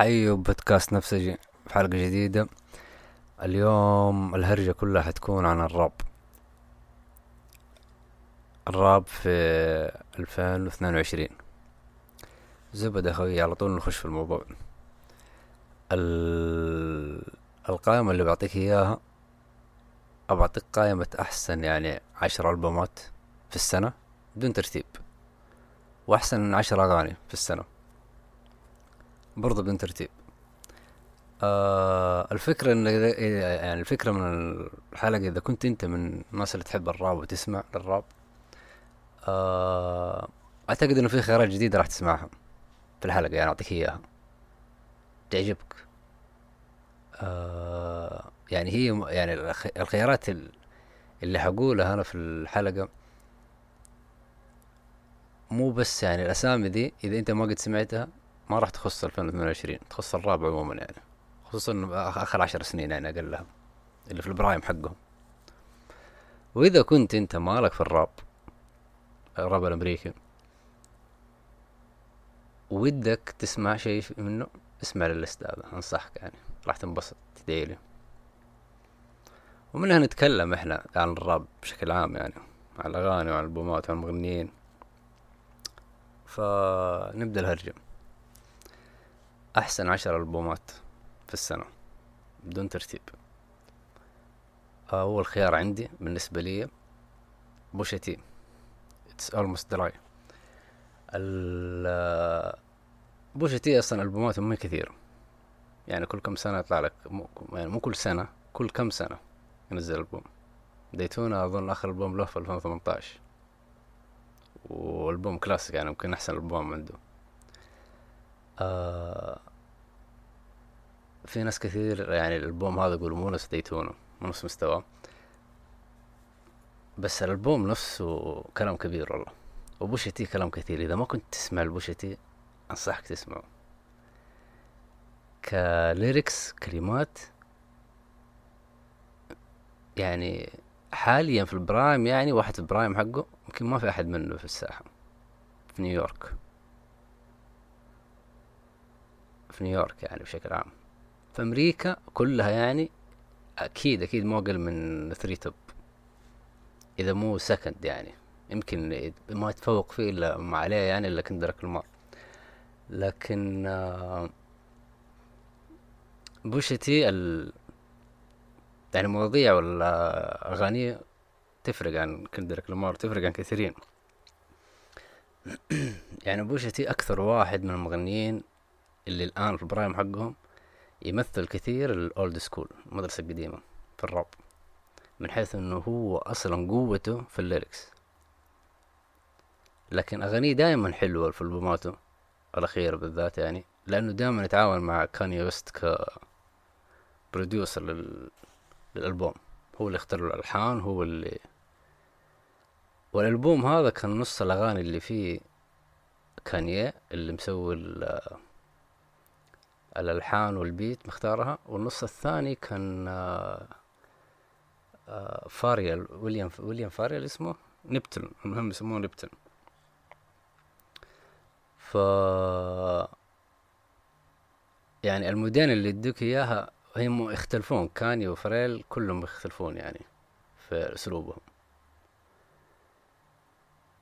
حي بودكاست نفسجي في حلقة جديدة. اليوم الهرجة كلها حتكون عن الراب. الراب في ألفين واثنين وعشرين. زبد أخوي على طول نخش في الموضوع. ال... القائمة اللي بعطيك إياها أبعطيك قائمة أحسن يعني عشر ألبومات في السنة بدون ترتيب. وأحسن عشر أغاني في السنة. برضه بدون ترتيب. آه الفكرة إن يعني الفكرة من الحلقة إذا كنت أنت من الناس اللي تحب الراب وتسمع للراب آه أعتقد إنه في خيارات جديدة راح تسمعها في الحلقة يعني أعطيك إياها. تعجبك. آه يعني هي يعني الخيارات اللي حقولها أنا في الحلقة مو بس يعني الأسامي دي إذا أنت ما قد سمعتها ما راح تخص 2022 تخص الراب عموما يعني. خصوصا آخر عشر سنين يعني اقلها اللي في البرايم حقهم. وإذا كنت أنت مالك في الراب الراب الأمريكي ودك تسمع شيء منه اسمع للست هذا أنصحك يعني راح تنبسط تدعيلي ومنها نتكلم إحنا عن الراب بشكل عام يعني عن الأغاني وعن الألبومات وعن المغنيين. فنبدأ الهرجه أحسن عشر ألبومات في السنة بدون ترتيب. أول خيار عندي بالنسبة لي بوشا تي It's almost dry. بوشا تي أصلا ألبوماته مو كثير. يعني كل كم سنة يطلع لك مو يعني مو كل سنة كل كم سنة ينزل ألبوم. ديتونا أظن آخر ألبوم له في ألفين وثمنتاش وألبوم كلاسيك يعني يمكن أحسن ألبوم عنده. آه في ناس كثير يعني الألبوم هذا يقول مو نفس ديتونا مو نفس مستواه بس الألبوم نفسه كلام كبير والله. و Pusha T كلام كثير. إذا ما كنت تسمع ال Pusha T أنصحك تسمعه. ك lyrics كلمات يعني حاليا في ال prime يعني واحد في ال prime حقه يمكن ما في أحد منه في الساحة. في نيويورك. في نيويورك يعني بشكل عام. في أمريكا كلها يعني أكيد أكيد مو أقل من three top إذا مو second يعني. يمكن ما يتفوق فيه إلا ما عليه يعني إلا Kendrick Lamar لكن آه، Pusha T ال يعني مواضيع ولا أغاني تفرق عن Kendrick Lamar تفرق عن كثيرين. يعني Pusha T أكثر واحد من المغنيين اللي الآن في ال prime حقهم يمثل كثير ال old school المدرسة القديمة في الراب من حيث إنه هو أصلا قوته في ال lyrics. لكن أغانيه دائما حلوة في البوماته الأخيرة بالذات يعني لأنه دائما يتعاون مع Kanye West ك producer لل... للألبوم. هو اللي اختار الألحان هو اللي والألبوم هذا كان نص الأغاني اللي فيه Kanye اللي مسوي الألحان وال beat مختارها. والنص الثاني كان آه، آه، فاريل ويليام ويليام فاريل اسمه نبتون. المهم يسموه نبتون. ف يعني المودين اللي يدوك إياها هم يختلفون. كانيه وفاريل كلهم يختلفون يعني في أسلوبهم.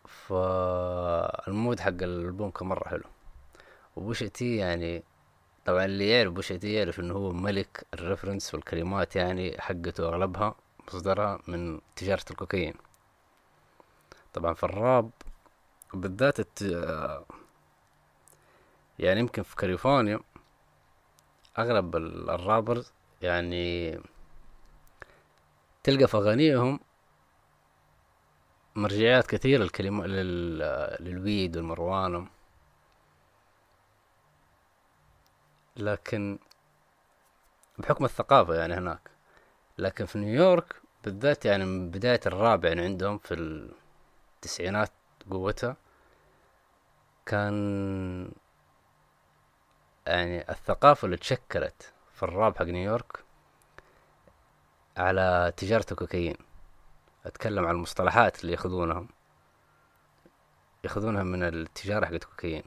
فال mood حق الألبوم كان مرة حلو. وبوشا تي يعني طبعا اللي يعرف بوشا تي يعرف إنه هو ملك ال reference والكلمات يعني حقته أغلبها مصدرها من تجارة الكوكايين. طبعا في الراب بالذات الت... يعني يمكن في كاليفورنيا أغلب ال rappers يعني تلقى في أغانيهم مرجعيات كثيرة للكلمة لل... للويد والمروانة لكن بحكم الثقافة يعني هناك. لكن في نيويورك بالذات يعني من بداية الرابع يعني عندهم في التسعينات قوتها كان يعني الثقافة اللي تشكلت في الراب حق نيويورك على تجارة الكوكايين. أتكلم عن المصطلحات اللي ياخذونها ياخذونها من التجارة حق الكوكايين.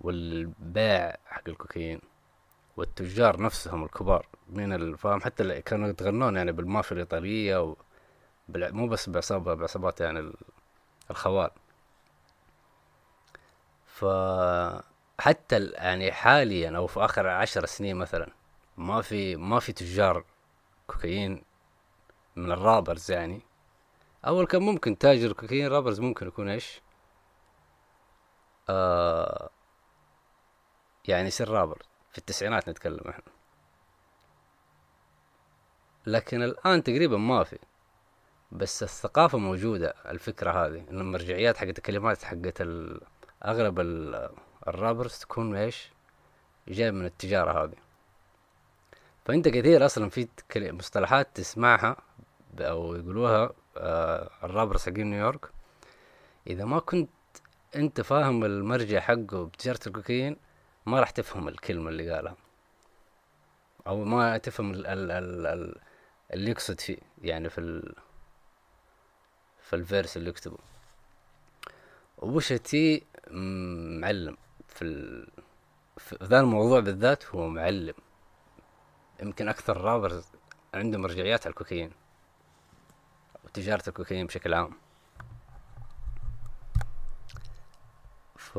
والبيع حق الكوكايين. والتجار نفسهم الكبار من الفاهم حتى اللي كانوا يتغنون يعني بالمافيا الإيطالية و مو بس بعصابة بعصابات يعني الخوال. فحتى يعني حاليا أو في آخر عشر سنين مثلا ما في ما في تجار كوكايين من الرابرز يعني. أول كان ممكن تاجر كوكايين رابرز ممكن يكون إيش؟ آه يعني يصير رابر في التسعينات نتكلم إحنا. لكن الآن تقريبا ما في. بس الثقافة موجودة الفكرة هذه إن المرجعيات حقت الكلمات حقت أغلب الرابرز تكون إيش؟ جاي من التجارة هذه. فأنت كثير أصلا في مصطلحات تسمعها أو يقولوها آه الرابرز حقين نيويورك. إذا ما كنت أنت فاهم المرجع حقه بتجارة الكوكايين ما راح تفهم الكلمة اللي قالها. أو ما تفهم ال ال ال ال اللي يقصد فيه يعني في ال في الفيرس اللي يكتبه. وبوشا تي معلم في, ال... في ذا الموضوع بالذات هو معلم. يمكن أكثر رابرز عنده مرجعيات على الكوكايين وتجارة الكوكايين بشكل عام. ف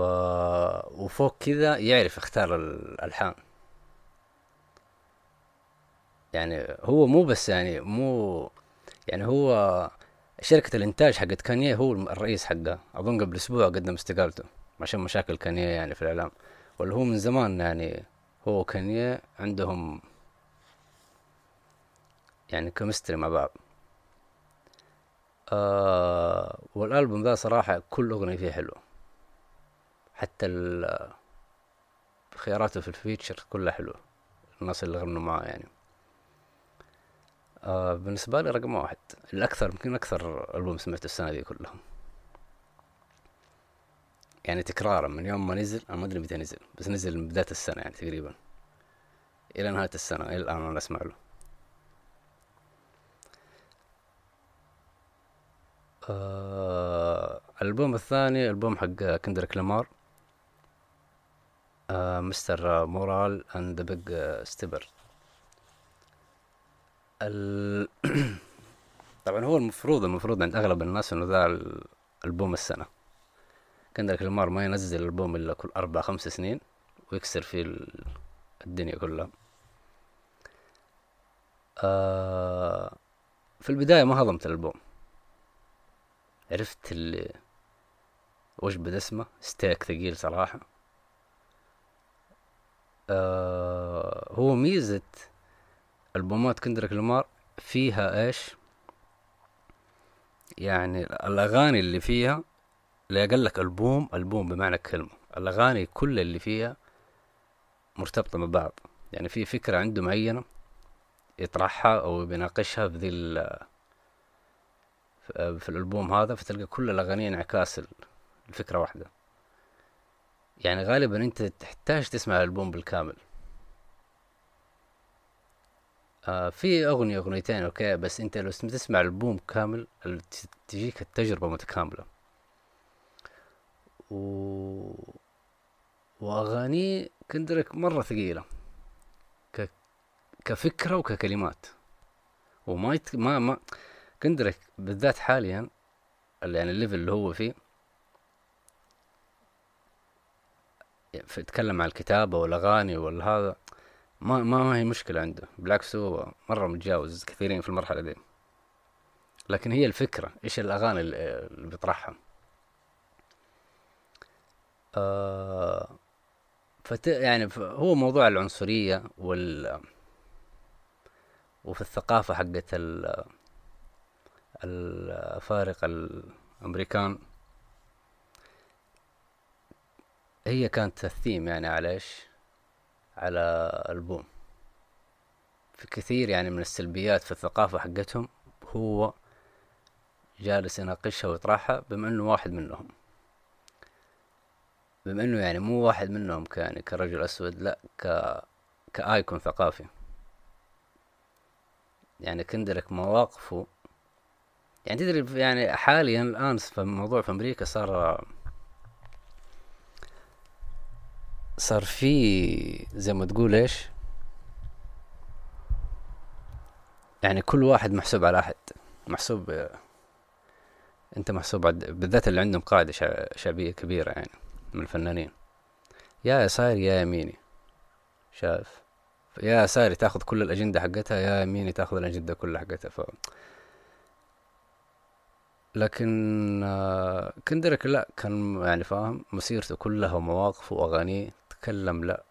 وفوق كذا يعرف يختار الألحان. يعني هو مو بس يعني مو يعني هو شركة الإنتاج حقت كانيه هو الرئيس حقها أظن قبل أسبوع قدم استقالته عشان مشاكل كانيه يعني في الإعلام. واللي هو من زمان يعني هو وكانيه عندهم يعني chemistry مع بعض. آه والألبوم ذا صراحة كل أغنية فيه حلوة. حتى خياراته في ال feature كلها حلوة. الناس اللي غنوا معاه يعني. آه بالنسبة لي رقم واحد. الأكثر يمكن أكثر ألبوم سمعته السنة دي كلهم. يعني تكرارا من يوم ما نزل أنا ما أدري متى نزل بس نزل من بداية السنة يعني تقريبا. إلى نهاية السنة إلى الآن أنا أسمع له. آه الألبوم الثاني ألبوم حق كندريك لامار. Mr. Morale and the Big Steppers. طبعا هو المفروض المفروض عند أغلب الناس إنه ذا ألبوم السنة. كندريك لامار ما ينزل ألبوم إلا كل أربع خمس سنين ويكسر فيه الدنيا كلها. آه في البداية ما هضمت الألبوم. عرفت اللي وش بدا اسمه؟ ستيك ثقيل صراحة. آه هو ميزة ألبومات كندريك لامار فيها إيش؟ يعني الأغاني اللي فيها اللي قال لك ألبوم؟ ألبوم بمعنى الكلمة الأغاني كل اللي فيها مرتبطة ببعض. يعني في فكرة عنده معينة يطرحها أو بيناقشها في ذي في الألبوم هذا فتلقى كل الأغاني انعكاس الفكرة واحدة. يعني غالبا أنت تحتاج تسمع الألبوم بالكامل. آه في أغنية أغنيتين أوكي بس أنت لو تسمع الألبوم كامل تجيك التجربة متكاملة. و... وأغانيه كندريك مرة ثقيلة ك... كفكرة وككلمات. وما يت... ما ما كندريك بالذات حاليا يعني الليفل اللي هو فيه يتكلم عن الكتابة والأغاني والهذا ما ما هي مشكلة عنده. بالعكس هو مرة متجاوز كثيرين في المرحلة دي. لكن هي الفكرة إيش الأغاني اللي بيطرحها. آه فت يعني هو موضوع العنصرية وال وفي الثقافة حقت الأفارقة الأمريكان. هي كانت الثيم يعني على إيش على ألبوم. في كثير يعني من السلبيات في الثقافة حقتهم هو جالس يناقشها ويطرحها بما إنه واحد منهم. بما إنه يعني مو واحد منهم يعني كرجل أسود لا ك كآيكون ثقافي. يعني كندرك مواقفه يعني تدري يعني حاليا الآن في الموضوع في أمريكا صار صار في زي ما تقول إيش؟ يعني كل واحد محسوب على أحد. محسوب أنت محسوب. بالذات اللي عندهم قاعدة شعبية كبيرة يعني من الفنانين. يا يساري يا يميني. شايف؟ يا يساري تاخذ كل الأجندة حقتها يا يميني تاخذ الأجندة كلها حقتها. ف لكن آه، كندريك لا كان يعني فاهم مسيرته كلها مواقفه وأغانيه تكلم لا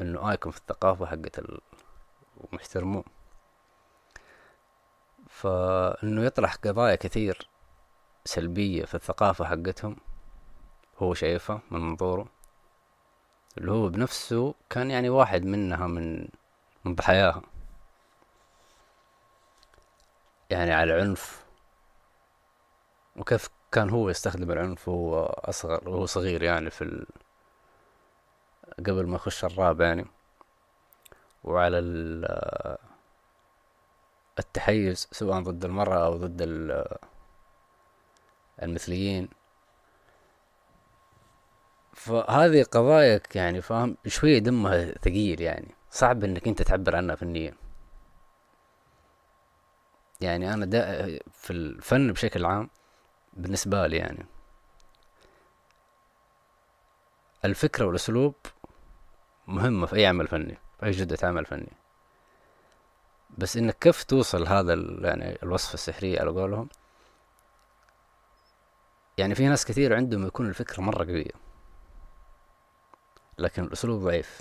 إنه آيكون في الثقافة حقت ال... فإنه يطرح قضايا كثير سلبية في الثقافة حقتهم هو شايفها من منظوره اللي هو بنفسه كان يعني واحد منها من من ضحاياها يعني على العنف وكيف كان هو يستخدم العنف وهو أصغر وهو صغير يعني في. قبل ما يخش الراب يعني. وعلى ال... التحيز سواء ضد المرأة أو ضد المثليين. فهذه قضايا يعني فاهم؟ شوية دمها ثقيل يعني. صعب إنك أنت تعبر عنها فنيا. يعني أنا دا في الفن بشكل عام بالنسبة لي يعني. الفكرة والأسلوب مهمة في أي عمل فني في أي جدة عمل فني. بس إنك كيف توصل هذا يعني الوصفة السحرية على قولهم؟ يعني في ناس كثير عندهم يكون الفكرة مرة قوية لكن الأسلوب ضعيف.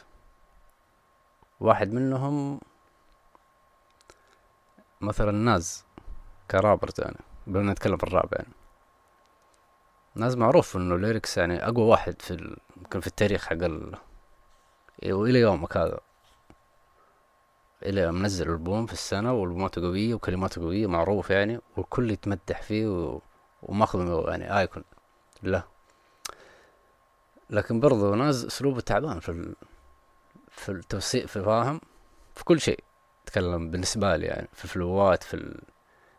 واحد منهم مثلا ناز كرابر يعني بدنا نتكلم في الراب يعني. ناز معروف إنه ليركس يعني أقوى واحد في يمكن في التاريخ حق وإلى يومك هذا إلى منزل ألبوم في السنة والبوماته قوية وكلماته قوية معروف يعني والكل يتمدح فيه. وماخذ يعني ايكون له لكن برضو ناز اسلوبه تعبان في ال... في التوسيع في فاهم في كل شيء اتكلم بالنسبة لي يعني في الفلوات في ال...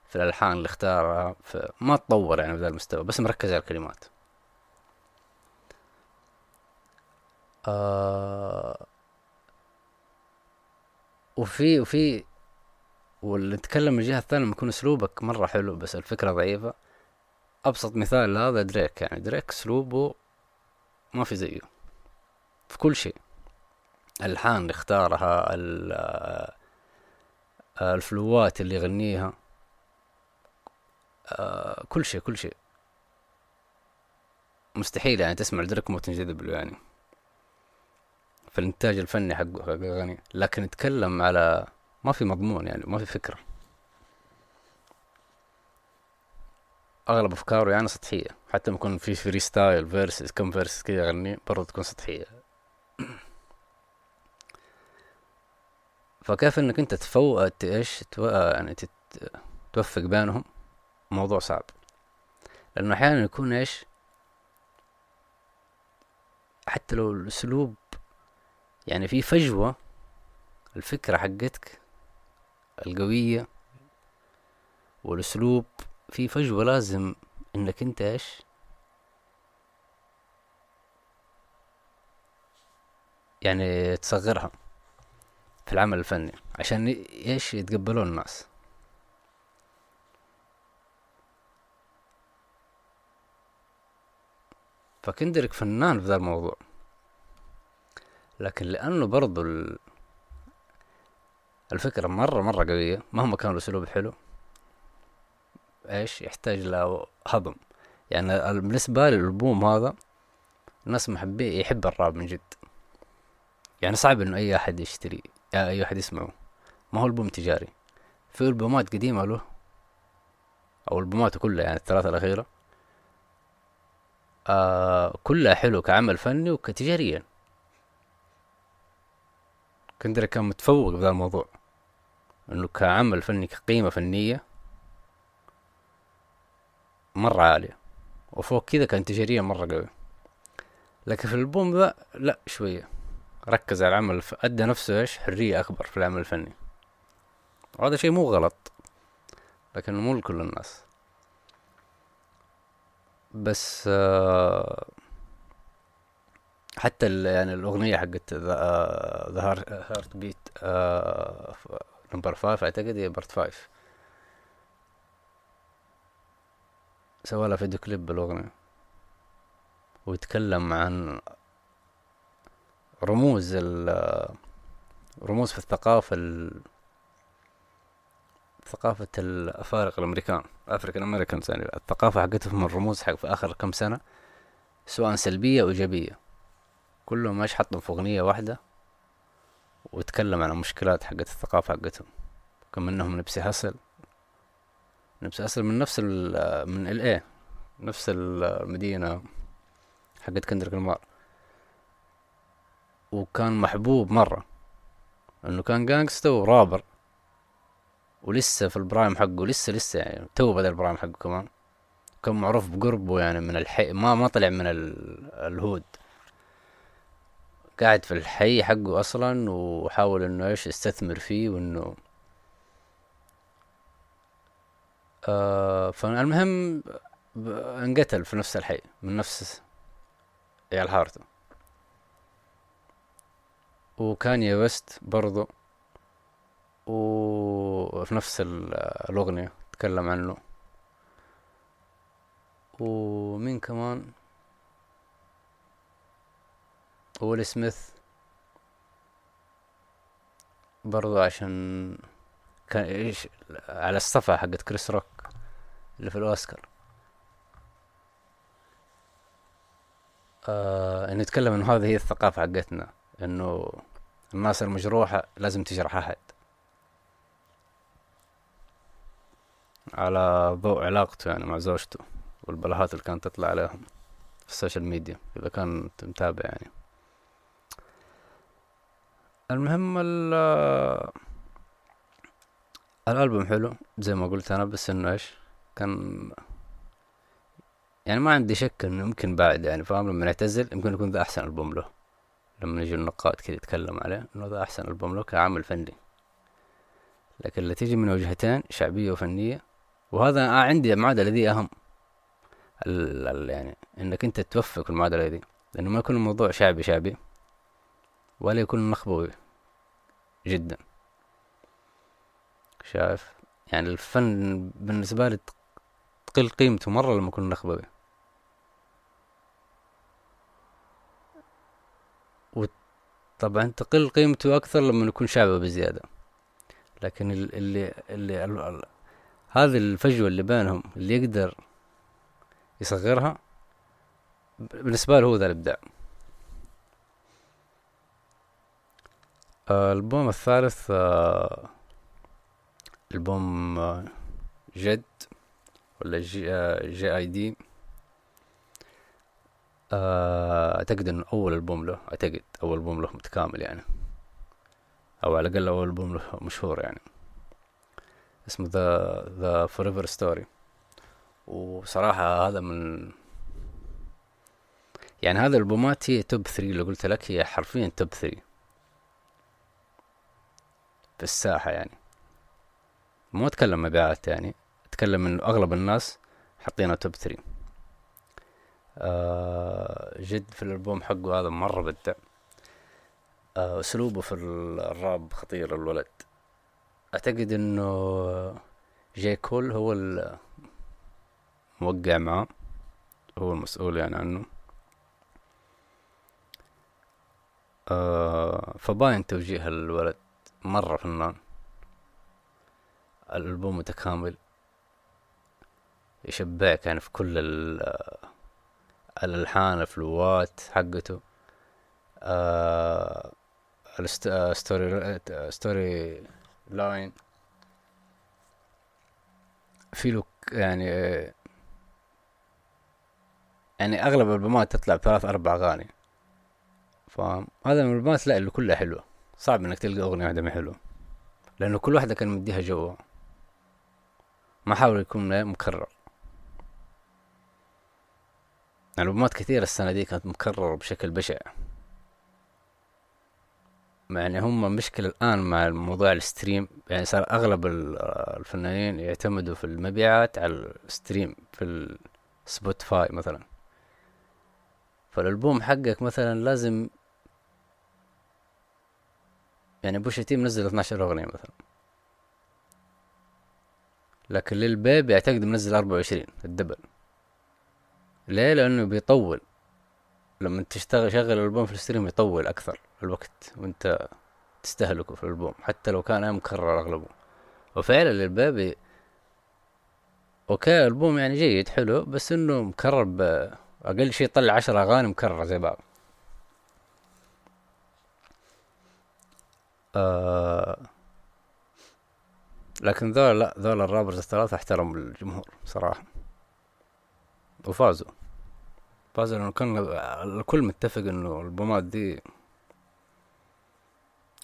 في الألحان اللي اختارها في... ما تطور يعني بذا المستوى بس مركز على الكلمات آه وفي وفي واللي نتكلم من الجهة الثانية لما يكون أسلوبك مرة حلو بس الفكرة ضعيفة. أبسط مثال لهذا دريك يعني دريك أسلوبه ما في زيه. في كل شيء. الحان اللي اختارها ال flow ات اللي يغنيها. آه، كل شيء كل شيء. مستحيل يعني تسمع دريك وما تنجذب له يعني. في الإنتاج الفني حقه حق الاغاني لكن يتكلم على ما في مضمون يعني ما في فكرة. أغلب أفكاره يعني سطحية حتى لما يكون في freestyle verses كم verse كذا يغني برضه تكون سطحية. فكيف إنك أنت تفوق إيش يعني تت... توفق بينهم؟ موضوع صعب. لأنه أحيانا يكون إيش؟ حتى لو الأسلوب يعني في فجوة الفكرة حقتك القوية والأسلوب في فجوة لازم إنك أنت إيش؟ يعني تصغرها في العمل الفني عشان إيش؟ يتقبلون الناس. فكندريك فنان في ذا الموضوع. لكن لأنه برضو الفكرة مرة مرة قوية مهما كان الأسلوب حلو إيش؟ يحتاج له هضم. يعني بالنسبة لي الألبوم هذا الناس محبي يحب الراب من جد. يعني صعب إنه أي أحد يشتري أي أحد يسمعه. ما هو ألبوم تجاري. في ألبومات قديمة له أو ألبوماته كلها يعني الثلاثة الأخيرة آه كلها حلو كعمل فني وكتجاريا. كندري كان متفوق بهذا الموضوع. إنه كعمل فني كقيمة فنية مرة عالية. وفوق كذا كان تجاريا مرة قوي لكن في البوم ذا لا شوية. ركز على العمل ف... أدى نفسه إيش؟ حرية أكبر في العمل الفني. وهذا شيء مو غلط لكن مو لكل الناس. بس آه حتى يعني الأغنية حقت The Heart Part number five أعتقد هي Part Five سوى لها فيديو كليب بالأغنية. ويتكلم عن رموز ال رموز في الثقافة ال ثقافة الأفارقة الأمريكان African Americans يعني. الثقافة حقتهم الرموز حق في آخر كم سنة سواء سلبية أو إيجابية. كلهم إيش حطهم في أغنية واحدة وتكلم عن المشكلات حقت الثقافة حقتهم. كم منهم نبسي هاسل نبسي هاسل من نفس ال من ال إيه نفس المدينة حقت كندريك لامار وكان محبوب مرة. انه كان gangsta و rapper. ولسه في ال prime حقه لسه لسه يعني تو بدأ ال prime حقه كمان. كان معروف بقربه يعني من الحي ما ما طلع من ال... ال hood. قاعد في الحي حقه أصلا وحاول إنه إيش يستثمر فيه وإنه آه فالمهم انقتل في نفس الحي من نفس عيال حارته وكانيا ويست برضو وفي نفس ال- الأغنية تكلم عنه. ومين كمان؟ ويل سميث برضو عشان كان إيش على الصفحة حقت كريس روك اللي في الأوسكار. آه انه يتكلم إنه هذه هي الثقافة حقتنا إنه الناس المجروحة لازم تجرح أحد. على ضوء علاقته يعني مع زوجته والبلاهات اللي كانت تطلع عليهم في ال social media إذا كنت متابع يعني. المهم ال الألبوم حلو زي ما قلت أنا بس إنه إيش؟ كان يعني ما عندي شك إنه يمكن بعد يعني فاهم؟ لما يعتزل يمكن يكون ذا أحسن ألبوم له. لما يجي النقاد كذا يتكلم عليه إنه ذا أحسن ألبوم له كعمل فني. لكن اللي تيجي من وجهتين شعبية وفنية وهذا عندي المعادلة دي أهم. ال ال يعني إنك أنت توفق المعادلة دي لأنه ما يكون الموضوع شعبي شعبي ولا يكون نخبوي جدا. شايف؟ يعني الفن بالنسبة لي تق- تقل قيمته مرة لما يكون نخبوي وطبعا تقل قيمته أكثر لما يكون شعبي بزيادة. لكن ال- اللي اللي ال- ال- هذه الفجوة اللي بينهم اللي يقدر يصغرها بالنسبة له هو ذا الإبداع. الألبوم الثالث آه، ألبوم آه، جد ولا J, آه، JID. آه، أعتقد إنه أول ألبوم له أعتقد أول ألبوم له متكامل يعني. أو على الأقل أول ألبوم له مشهور يعني. اسمه The The Forever Story وصراحة هذا من يعني هذه الألبومات هي top three اللي قلت لك هي حرفيا top three في الساحة يعني. مو أتكلم مبيعات يعني أتكلم إنه أغلب الناس حاطينها توب ثري آه جد في الألبوم حقه هذا مرة بدع آه أسلوبه في ال- الراب خطير الولد. أعتقد إنه جاي كول هو الموقع معاه. هو المسؤول يعني عنه. آه فباين توجيه الولد. مرة فنان. الألبوم متكامل. يشبعك يعني في كل ال- الألحان ال flow ات حقته. آه الست- آه، storyline في له ك- يعني يعني أغلب الألبومات تطلع بثلاث أربع أغاني. فاهم؟ هذا من الألبومات لا اللي كلها حلوة. صعب إنك تلقى أغنية واحدة ما حلوة. لأنه كل واحدة كان مديها جو. ما حاول يكون مكرر. يعني ألبومات كثيرة السنة دي كانت مكررة بشكل بشع. يعني هم مشكلة الآن مع موضوع ال stream. يعني صار أغلب ال- الفنانين يعتمدوا في المبيعات على ال stream في ال Spotify مثلا. فالألبوم حقك مثلا لازم يعني Pusha T منزل 12 أغنية مثلا. لكن Lil Baby يعتقد منزل 24 ال double. ليه؟ لأنه بيطول. لما تشتغل شغل الألبوم في ال stream يطول أكثر الوقت وانت تستهلكه في الألبوم حتى لو كان مكرر أغلبه. وفعلا Lil Baby أوكي ألبوم يعني جيد حلو بس إنه مكرر باقل شيء يطلع عشر أغاني مكررة زي بعض. آه لكن ذول لا ذول الرابرز الثلاثة احترموا الجمهور صراحة. وفازوا. فازوا لأنه كان الكل متفق إنه الألبومات دي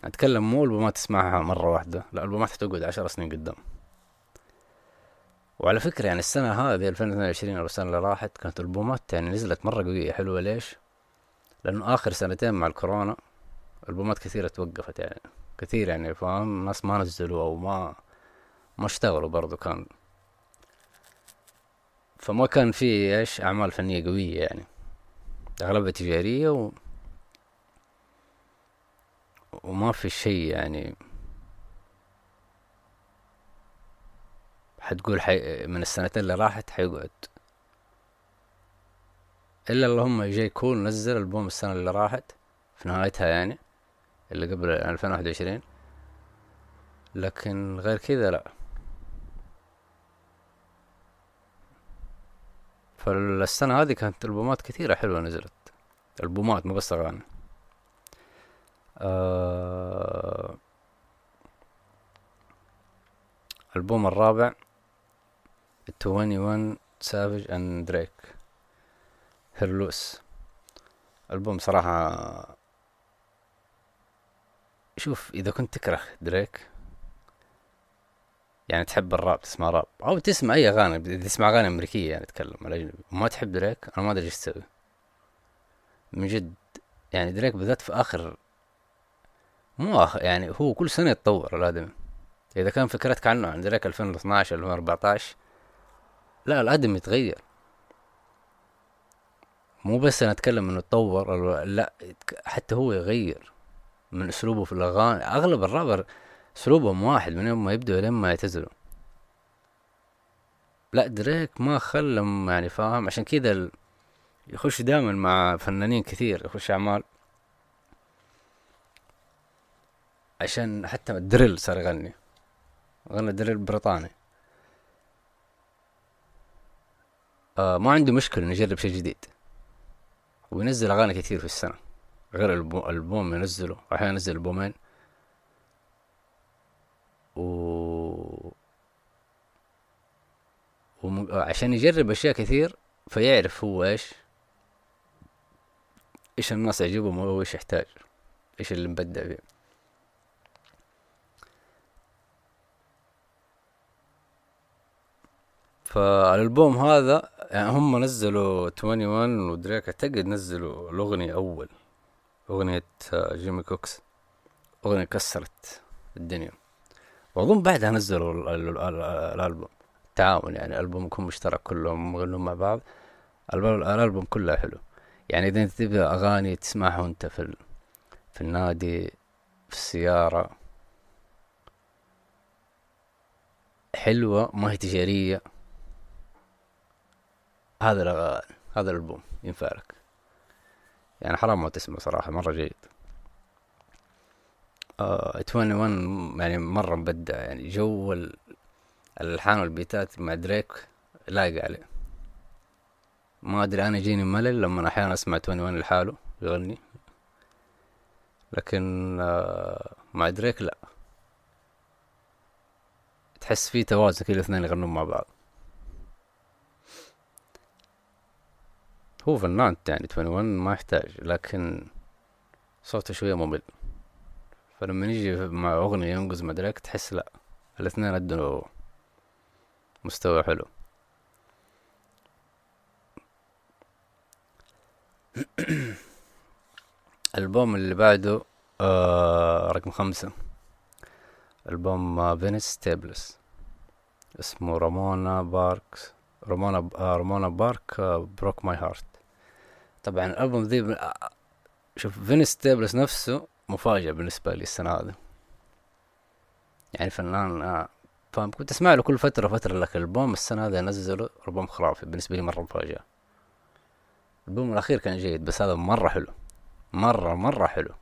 أتكلم مو ألبومات تسمعها مرة واحدة لا ألبومات حتقعد عشر سنين قدام. وعلى فكرة يعني السنة هذه 2022 أو السنة اللي راحت كانت ألبومات يعني نزلت مرة قوية. حلوة ليش؟ لأنه آخر سنتين مع الكورونا ألبومات كثيرة توقفت يعني. كثير يعني فاهم؟ ناس ما نزلوا أو ما ما اشتغلوا برضو كان. فما كان في إيش أعمال فنية قوية يعني. أغلبها تجارية و وما في شيء يعني. حتقول حي... من السنتين اللي راحت حيقعد. إلا اللهم جاي كول نزل ألبوم السنة اللي راحت في نهايتها يعني. اللي قبل ألفين واحد وعشرين. لكن غير كذا لا. فالسنة هذه كانت ألبومات كثيرة حلوة نزلت. ألبومات مو بس أغاني. آه الألبوم الرابع 21 سافج أند دريك. هيرلوس. ألبوم صراحة شوف إذا كنت تكره دريك يعني تحب الراب تسمع راب أو تسمع أي أغاني تسمع أغاني أمريكية يعني تتكلم على اجنبي وما تحب دريك أنا ما أدري إيش تسوي. من جد يعني دريك بالذات في آخر مو آخر يعني هو كل سنة يتطور الادمي إذا كان فكرتك عنه عن دريك 2012 2014 لا الادم يتغير. مو بس أنا أتكلم إنه تطور لا حتى هو يغير. من أسلوبه في الأغاني. أغلب الرابر أسلوبهم واحد من يوم ما يبدأوا لين ما يعتزلوا. لا دريك ما خلهم يعني فاهم؟ عشان كذا ال... يخش دائما مع فنانين كثير يخش أعمال. عشان حتى الدريل صار يغني. غنى دريل بريطاني. آه ما عنده مشكلة إنه يجرب شيء جديد. وينزل أغاني كثير في السنة. غير البوم ينزله. أحيانا ينزل البومين. و وعشان يجرب أشياء كثير فيعرف هو إيش إيش الناس يعجبهم هو إيش يحتاج إيش اللي مبدع فيه. فالألبوم هذا يعني هم نزلوا 21 ودريك أعتقد نزلوا الأغنية أول. أغنية جيمي كوكس. أغنية كسرت الدنيا. وأظن بعدها نزلوا الألبوم. تعاون يعني ألبوم يكون مشترك كلهم يغنون مع بعض. الألبوم كله حلو. يعني إذا انت تبغى أغاني تسمعها انت في ال... في النادي في السيارة. حلوة ما هي تجارية. هذا الأغاني هذا الألبوم ينفع لك. يعني حرام ما تسمع صراحة مرة جيد. آه 21 يعني مرة مبدع. يعني جو الألحان والبيتات مع دريك لايق عليه. ما أدري أنا يجيني ملل لما أحيانا أسمع 21 لحاله يغني. لكن آه مع دريك لا. تحس في توازن كل الاثنين يغنون مع بعض. هو فنان يعني 21 ما يحتاج لكن صوته شوية ممل. فلما يجي مع أغنية ينقز مدرك تحس لأ الاثنين أدوا مستوى حلو. الألبوم اللي بعده آه رقم خمسة. ألبوم Vince Staples اسمه Ramona Parks Ramona آه Ramona Park آه Broke My Heart طبعا الألبوم ذي شوف Vince Staples نفسه مفاجأة بالنسبة لي السنة هذه. يعني فنان آه فاهم؟ كنت أسمع له كل فترة فترة لك البوم السنة هذه نزله ألبوم خرافي بالنسبة لي مرة مفاجأة. الألبوم الأخير كان جيد بس هذا مرة حلو. مرة مرة حلو.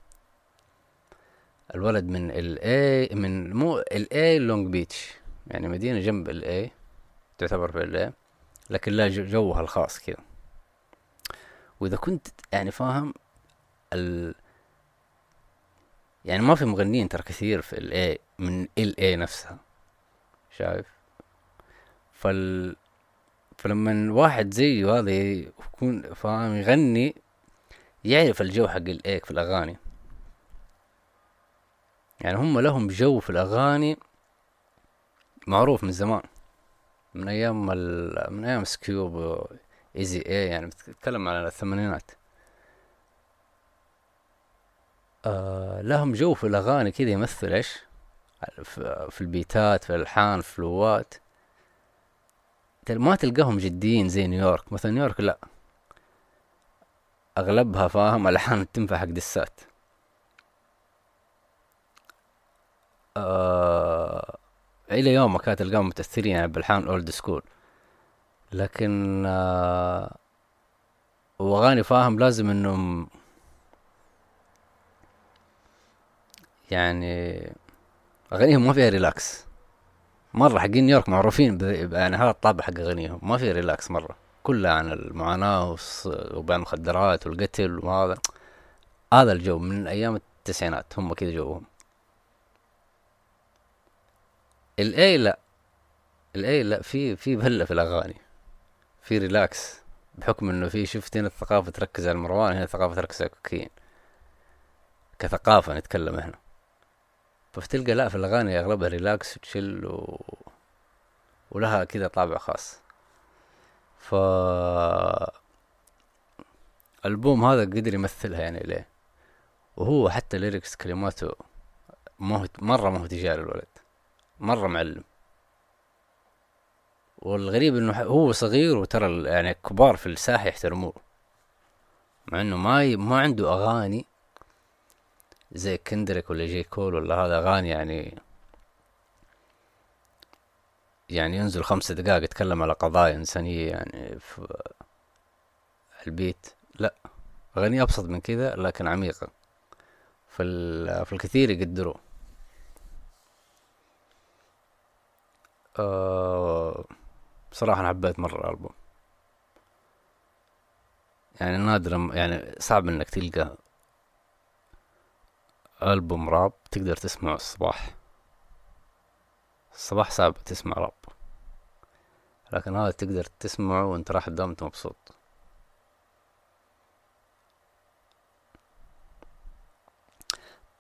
الولد من LA من مو LA Long Beach يعني مدينة جنب LA تعتبر في LA لكن لا جوها الخاص كذا. وإذا كنت يعني فاهم ال يعني ما في مغنيين ترى كثير في LA من LA نفسها شايف؟ فال فلما واحد زيه هذا يكون فاهم يغني يعرف الجو حق LA في الأغاني. يعني هم لهم جو في الأغاني معروف من زمان من أيام ال... من أيام Ice Cube Eazy-E يعني بتتكلم على الثمانينات. آه لهم جو في الأغاني كذا يمثل إيش؟ في ال beatات في الألحان في ال flowات. ما تلقاهم جديين زي نيويورك. مثلا نيويورك لا. أغلبها فاهم ألحان تنفع حق dissات. آه إلى يوم كانت تلقاهم متأثرين يعني بألحان old school لكن آه واغاني فاهم لازم إنهم يعني أغانيهم ما فيها relax مرة حقين نيويورك معروفين يعني هذا الطابع حق أغانيهم. ما فيها relax مرة. كلها عن المعاناة وبيع المخدرات والقتل وهذا. هذا الجو من أيام التسعينات. هم كذا جوهم. LA لا. LA لا. في في بهلة في الأغاني. في relax بحكم إنه في شفت هنا الثقافة تركز على الماريوانا هنا الثقافة تركز على الكوكايين. كثقافة نتكلم هنا فتلقى لا في الأغاني أغلبها relax و chill و... ولها كذا طابع خاص. ف ألبوم هذا قدر يمثلها يعني ليه؟ وهو حتى lyrics كلماته ما هو مرة ما هو تجاري الولد مرة معلم. والغريب إنه هو صغير وترى يعني الكبار في الساحة يحترموه. مع إنه ما ما عنده أغاني زي Kendrick ولا J. Cole ولا هذا أغاني يعني يعني ينزل خمس دقائق يتكلم على قضايا إنسانية يعني في البيت. لا أغاني أبسط من كذا لكن عميقة. في الكثير يقدروه أه بصراحة أنا حبيت مرة الألبوم. يعني نادرا يعني صعب إنك تلقى ألبوم راب تقدر تسمعه الصباح. الصباح صعب تسمع راب. لكن هذا تقدر تسمعه وأنت راح أنت مبسوط.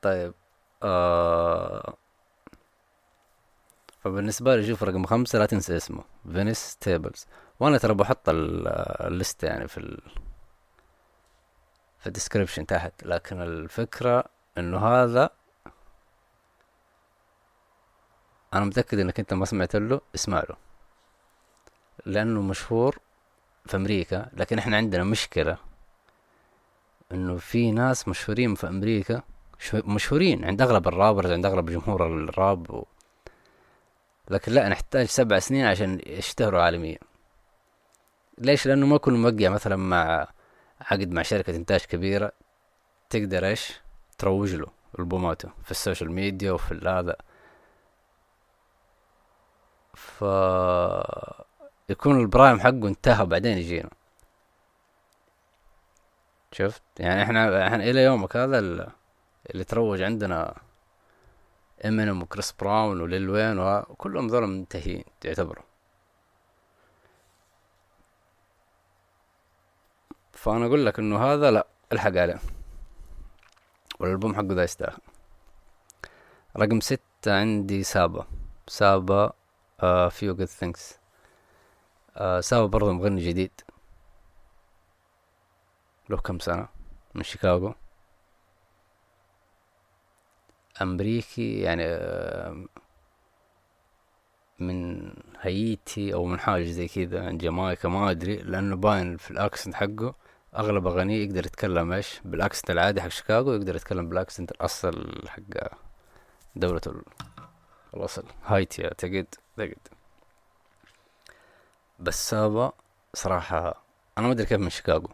طيب آه فبالنسبة لي شوف رقم خمسة لا تنسى اسمه Vince Staples وأنا ترى بحط الليستة يعني في ال في ال description تحت لكن الفكرة إنه هذا أنا متأكد إنك أنت ما سمعت له اسمع له لأنه مشهور في أمريكا لكن إحنا عندنا مشكلة إنه في ناس مشهورين في أمريكا مشهورين عند أغلب الرابرز عند أغلب جمهور الراب. لكن لا نحتاج سبع سنين عشان يشتهروا عالميا. ليش؟ لأنه ما كل موقع مثلا مع عقد مع شركة إنتاج كبيرة تقدر إيش؟ تروج له ألبوماته في ال social media وفي هذا. ف يكون ال prime حقه انتهى بعدين يجينا. شفت؟ يعني إحنا إحنا إلى يومك هذا اللي تروج عندنا Eminem و Chris Brown و Lil Wayne وكلهم ذول منتهين تعتبروا. فأنا أقول لك إنه هذا لا إلحق عليه. والألبوم حقه ذا يستاهل. رقم ستة عندي Saba. Saba Few Good Things Saba برضه مغني جديد. له كم سنة؟ من شيكاغو. أمريكي يعني آه، من هايتي أو من حاجة زي كذا من جامايكا ما أدري لأنه باين في ال accent حقه أغلب أغانيه يقدر يتكلم إيش؟ بال accent العادي حق شيكاغو يقدر يتكلم بال accent الأصل حق دولة الأصل هايتي أعتقد أعتقد. بس Saba صراحة أنا ما أدري كيف من شيكاغو.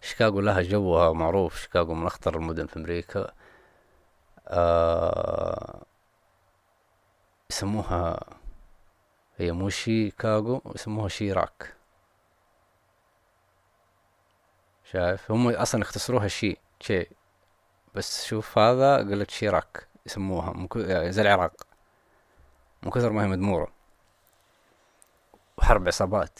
شيكاغو لها جوها معروف شيكاغو من أخطر المدن في أمريكا. آه يسموها هي مو شيكاغو يسموها شيراك. شايف؟ هم أصلا اختصروها شي شي. بس شوف هذا قلت شيراك يسموها مكو... يعني زي العراق. من كثر ما هي مدمورة. وحرب عصابات.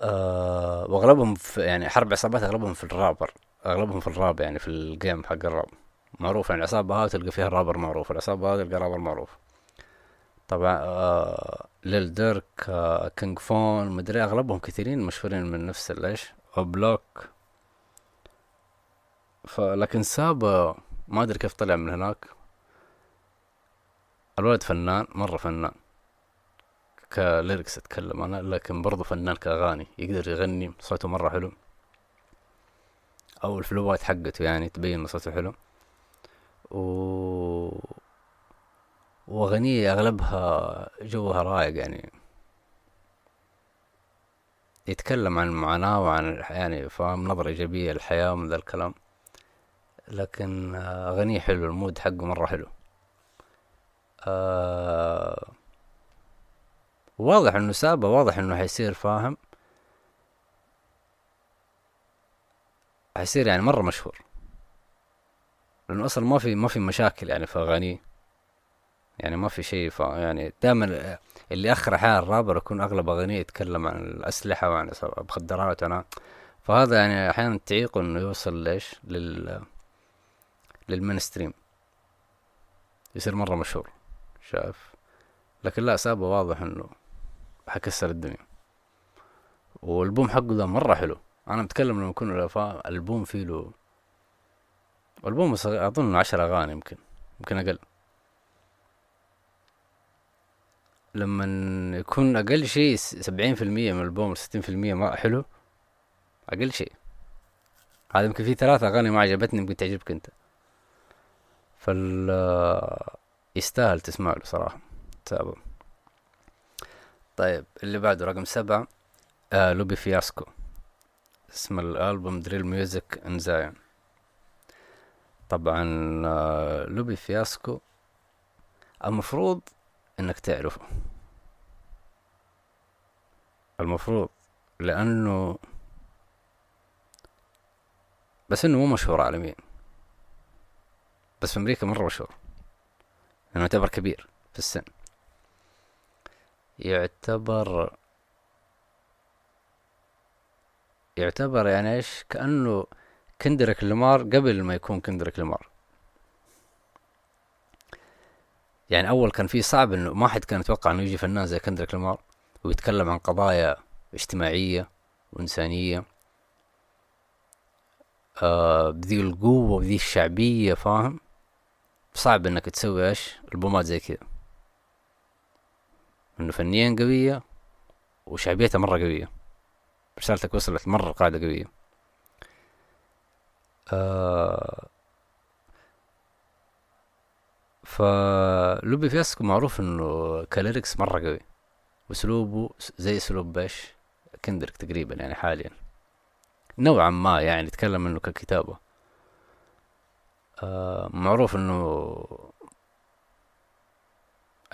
آه وأغلبهم في يعني حرب عصابات أغلبهم في الرابر أغلبهم في الراب يعني في ال game حق الراب. معروف يعني العصابة هاي تلقى فيها الرابر معروف العصابة هاي تلقى رابر معروف. طبعا آه Lil Durk آه King Von مدري أغلبهم كثيرين مشهورين من نفس الإيش؟ block فلكن Saba ما أدري كيف طلع من هناك. الولد فنان مرة فنان. ك lyrics أتكلم أنا لكن برضو فنان كأغاني يقدر يغني صوته مرة حلو. أو الفلوات حقته يعني تبين صوته حلو. و واغانيه أغلبها جوها رايق يعني. يتكلم عن المعاناة وعن يعني فاهم نظرة إيجابية للحياة ومن ذا الكلام. لكن أغنية حلو المود حقه مرة حلو. آه واضح إنه سابه واضح إنه حيصير فاهم؟ حيصير يعني مرة مشهور. لأنه أصلا ما في ما في مشاكل يعني في اغانيه يعني ما في شيء يعني دائما اللي أخر أحيانا الرابر يكون أغلب أغانيه يتكلم عن الأسلحة وعن المخدرات وأنا فهذا يعني أحيانا تعيقه إنه يوصل ليش؟ لل للمينستريم. يصير مرة مشهور شايف؟ لكن لا سابه واضح إنه حكسر الدنيا. والبوم حقه ده مرة حلو. أنا بتكلم لما يكون البوم فيه له ألبوم اظن عشر أغاني يمكن يمكن أقل. لما يكون أقل شيء سبعين في المية من البوم ستين في المية ما حلو أقل شيء. هذا يمكن في ثلاثة أغاني ما عجبتني يمكن تعجبك أنت. فال يستاهل تسمع له صراحة تابع طيب اللي بعده رقم سبعة آه Lupe Fiasco. اسم الألبوم Drill Music in Zion طبعا آه Lupe Fiasco المفروض إنك تعرفه. المفروض لأنه بس إنه مو مشهور عالميا. بس في أمريكا مرة مشهور. لأنه يعتبر كبير في السن. يعتبر يعتبر يعني إيش؟ كأنه كندريك لمار قبل ما يكون كندريك لمار يعني أول كان في صعب إنه ما حد كان يتوقع إنه يجي فنان زي كندريك لمار ويتكلم عن قضايا اجتماعية وإنسانية. آه بذي القوة وبذي الشعبية فاهم؟ صعب إنك تسوي إيش؟ ألبومات زي كذا. إنه فنيا قوية وشعبيتها مرة قوية. رسالتك وصلت مرة قاعدة قوية. آه ف Lupe Fiasco معروف إنه ك lyrics مرة قوي واسلوبه زي اسلوب باش كندريك تقريبا يعني حاليا. نوعا ما يعني يتكلم إنه ككتابة. آه معروف إنه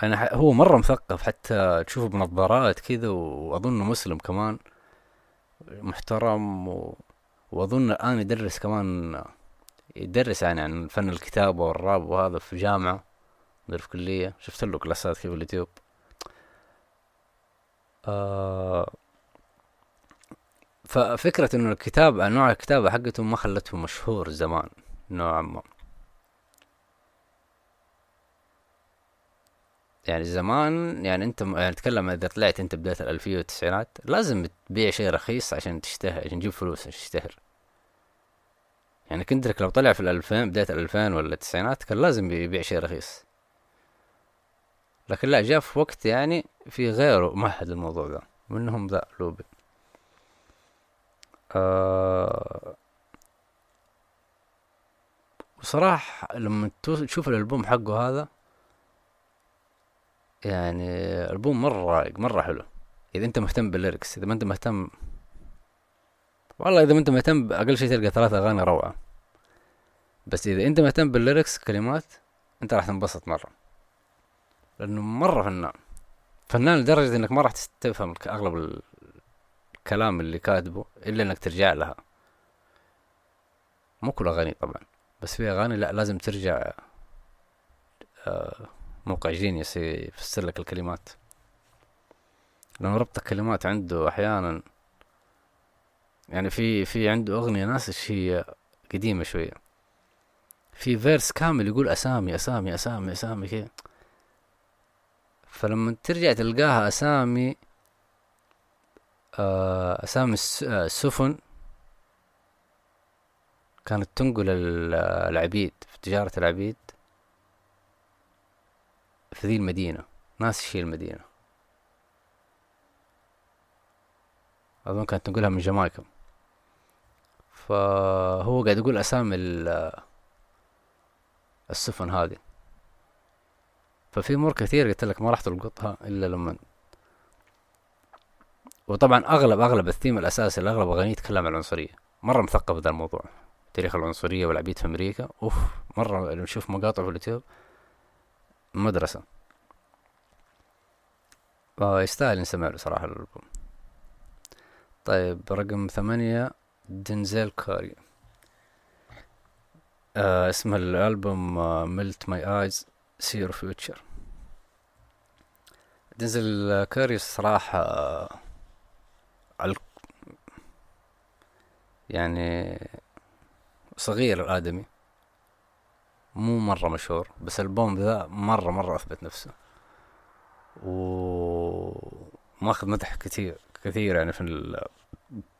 أنا هو مرة مثقف حتى تشوفه بنظارات كذا وأظنه مسلم كمان محترم و... وأظن الآن يدرس كمان يدرس يعني عن فن الكتابة والراب وهذا في جامعة مدري في كلية. شفت له كلاسات كيف اليوتيوب؟ آه ففكرة إنه الكتابة نوع الكتابة حقته ما خلته مشهور زمان نوعا ما. يعني زمان يعني انت يعني تكلم إذا طلعت أنت بداية الألفية والتسعينات لازم تبيع شيء رخيص عشان تشتهر عشان تجيب فلوس عشان تشتهر. يعني كندريك لو طلع في الألفين بداية الألفين ولا التسعينات كان لازم يبيع شيء رخيص. لكن لا جاء في وقت يعني في غيره مهد الموضوع ذا منهم ذا Lupe. آه وصراحة لما تشوف الألبوم حقه هذا يعني ألبوم مرة رايق مرة حلو. إذا أنت مهتم بال lyrics إذا ما أنت مهتم والله إذا ما أنت مهتم أقل شيء تلقى ثلاثة أغاني روعة. بس إذا أنت مهتم بالليركس كلمات أنت راح تنبسط مرة. لأنه مرة فنان. فنان لدرجة إنك ما راح تفهم أغلب الكلام اللي كاتبه إلا إنك ترجع لها. مو كل أغاني طبعا بس في أغاني لا لازم ترجع آه، موقع جينيس يفسر لك الكلمات. لأنه ربط الكلمات عنده أحيانا يعني في في عنده أغنية ناس هي قديمة شوية. في فيرس كامل يقول أسامي أسامي أسامي أسامي كده فلما ترجع تلقاها أسامي آه، أسامي السفن كانت تنقل العبيد في تجارة العبيد. في ذي المدينة ناس شي المدينة. أظن كانت تنقلها من جامايكا. فهو قاعد يقول أسامي السفن هذه. ففي أمور كثير قلت لك ما راح تلقطها إلا لما. وطبعا أغلب أغلب الثيم الأساسي لأغلب أغانيه يتكلم عن العنصرية. مرة مثقف ذا الموضوع. تاريخ العنصرية والعبيد في أمريكا. أوف مرة نشوف مقاطع في اليوتيوب مدرسة. آه يستاهل نسمع له صراحة الألبوم. طيب رقم ثمانية Denzel Curry. آه اسم الألبوم Melt My Eyez See Your Future Denzel Curry صراحة آه يعني صغير الآدمي. مو مرة مشهور بس البوم ذا مرة مرة أثبت نفسه. و ماخذ مدح كثير كثير يعني في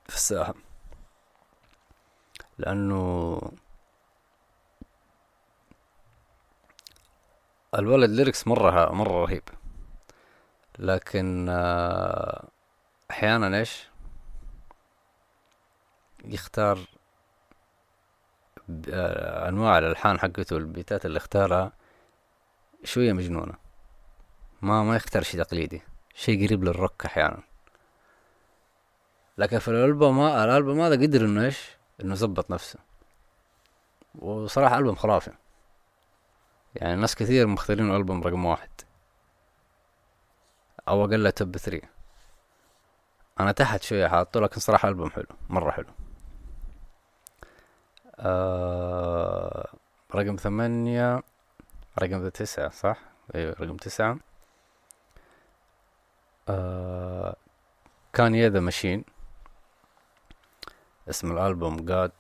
في الساحة. لأنه الولد ليركس مرة مرة رهيب. لكن آه، أحيانا إيش؟ يختار أنواع الألحان حقته والبيتات اللي اختارها شوية مجنونة. ما ما يختار شي تقليدي شي قريب للروك أحيانا. لكن في الألبوم الألبوم هذا قدر إنه إيش؟ إنه يظبط نفسه. وصراحة ألبوم خرافي. يعني ناس كثير مختارين ألبوم رقم واحد. أو أقل توب ثري أنا تحت شوية حاطه لكن صراحة ألبوم حلو مرة حلو. آه رقم ثمانية رقم تسعة صح؟ أيوه رقم تسعة. آه كان يذا ماشين. اسم الألبوم God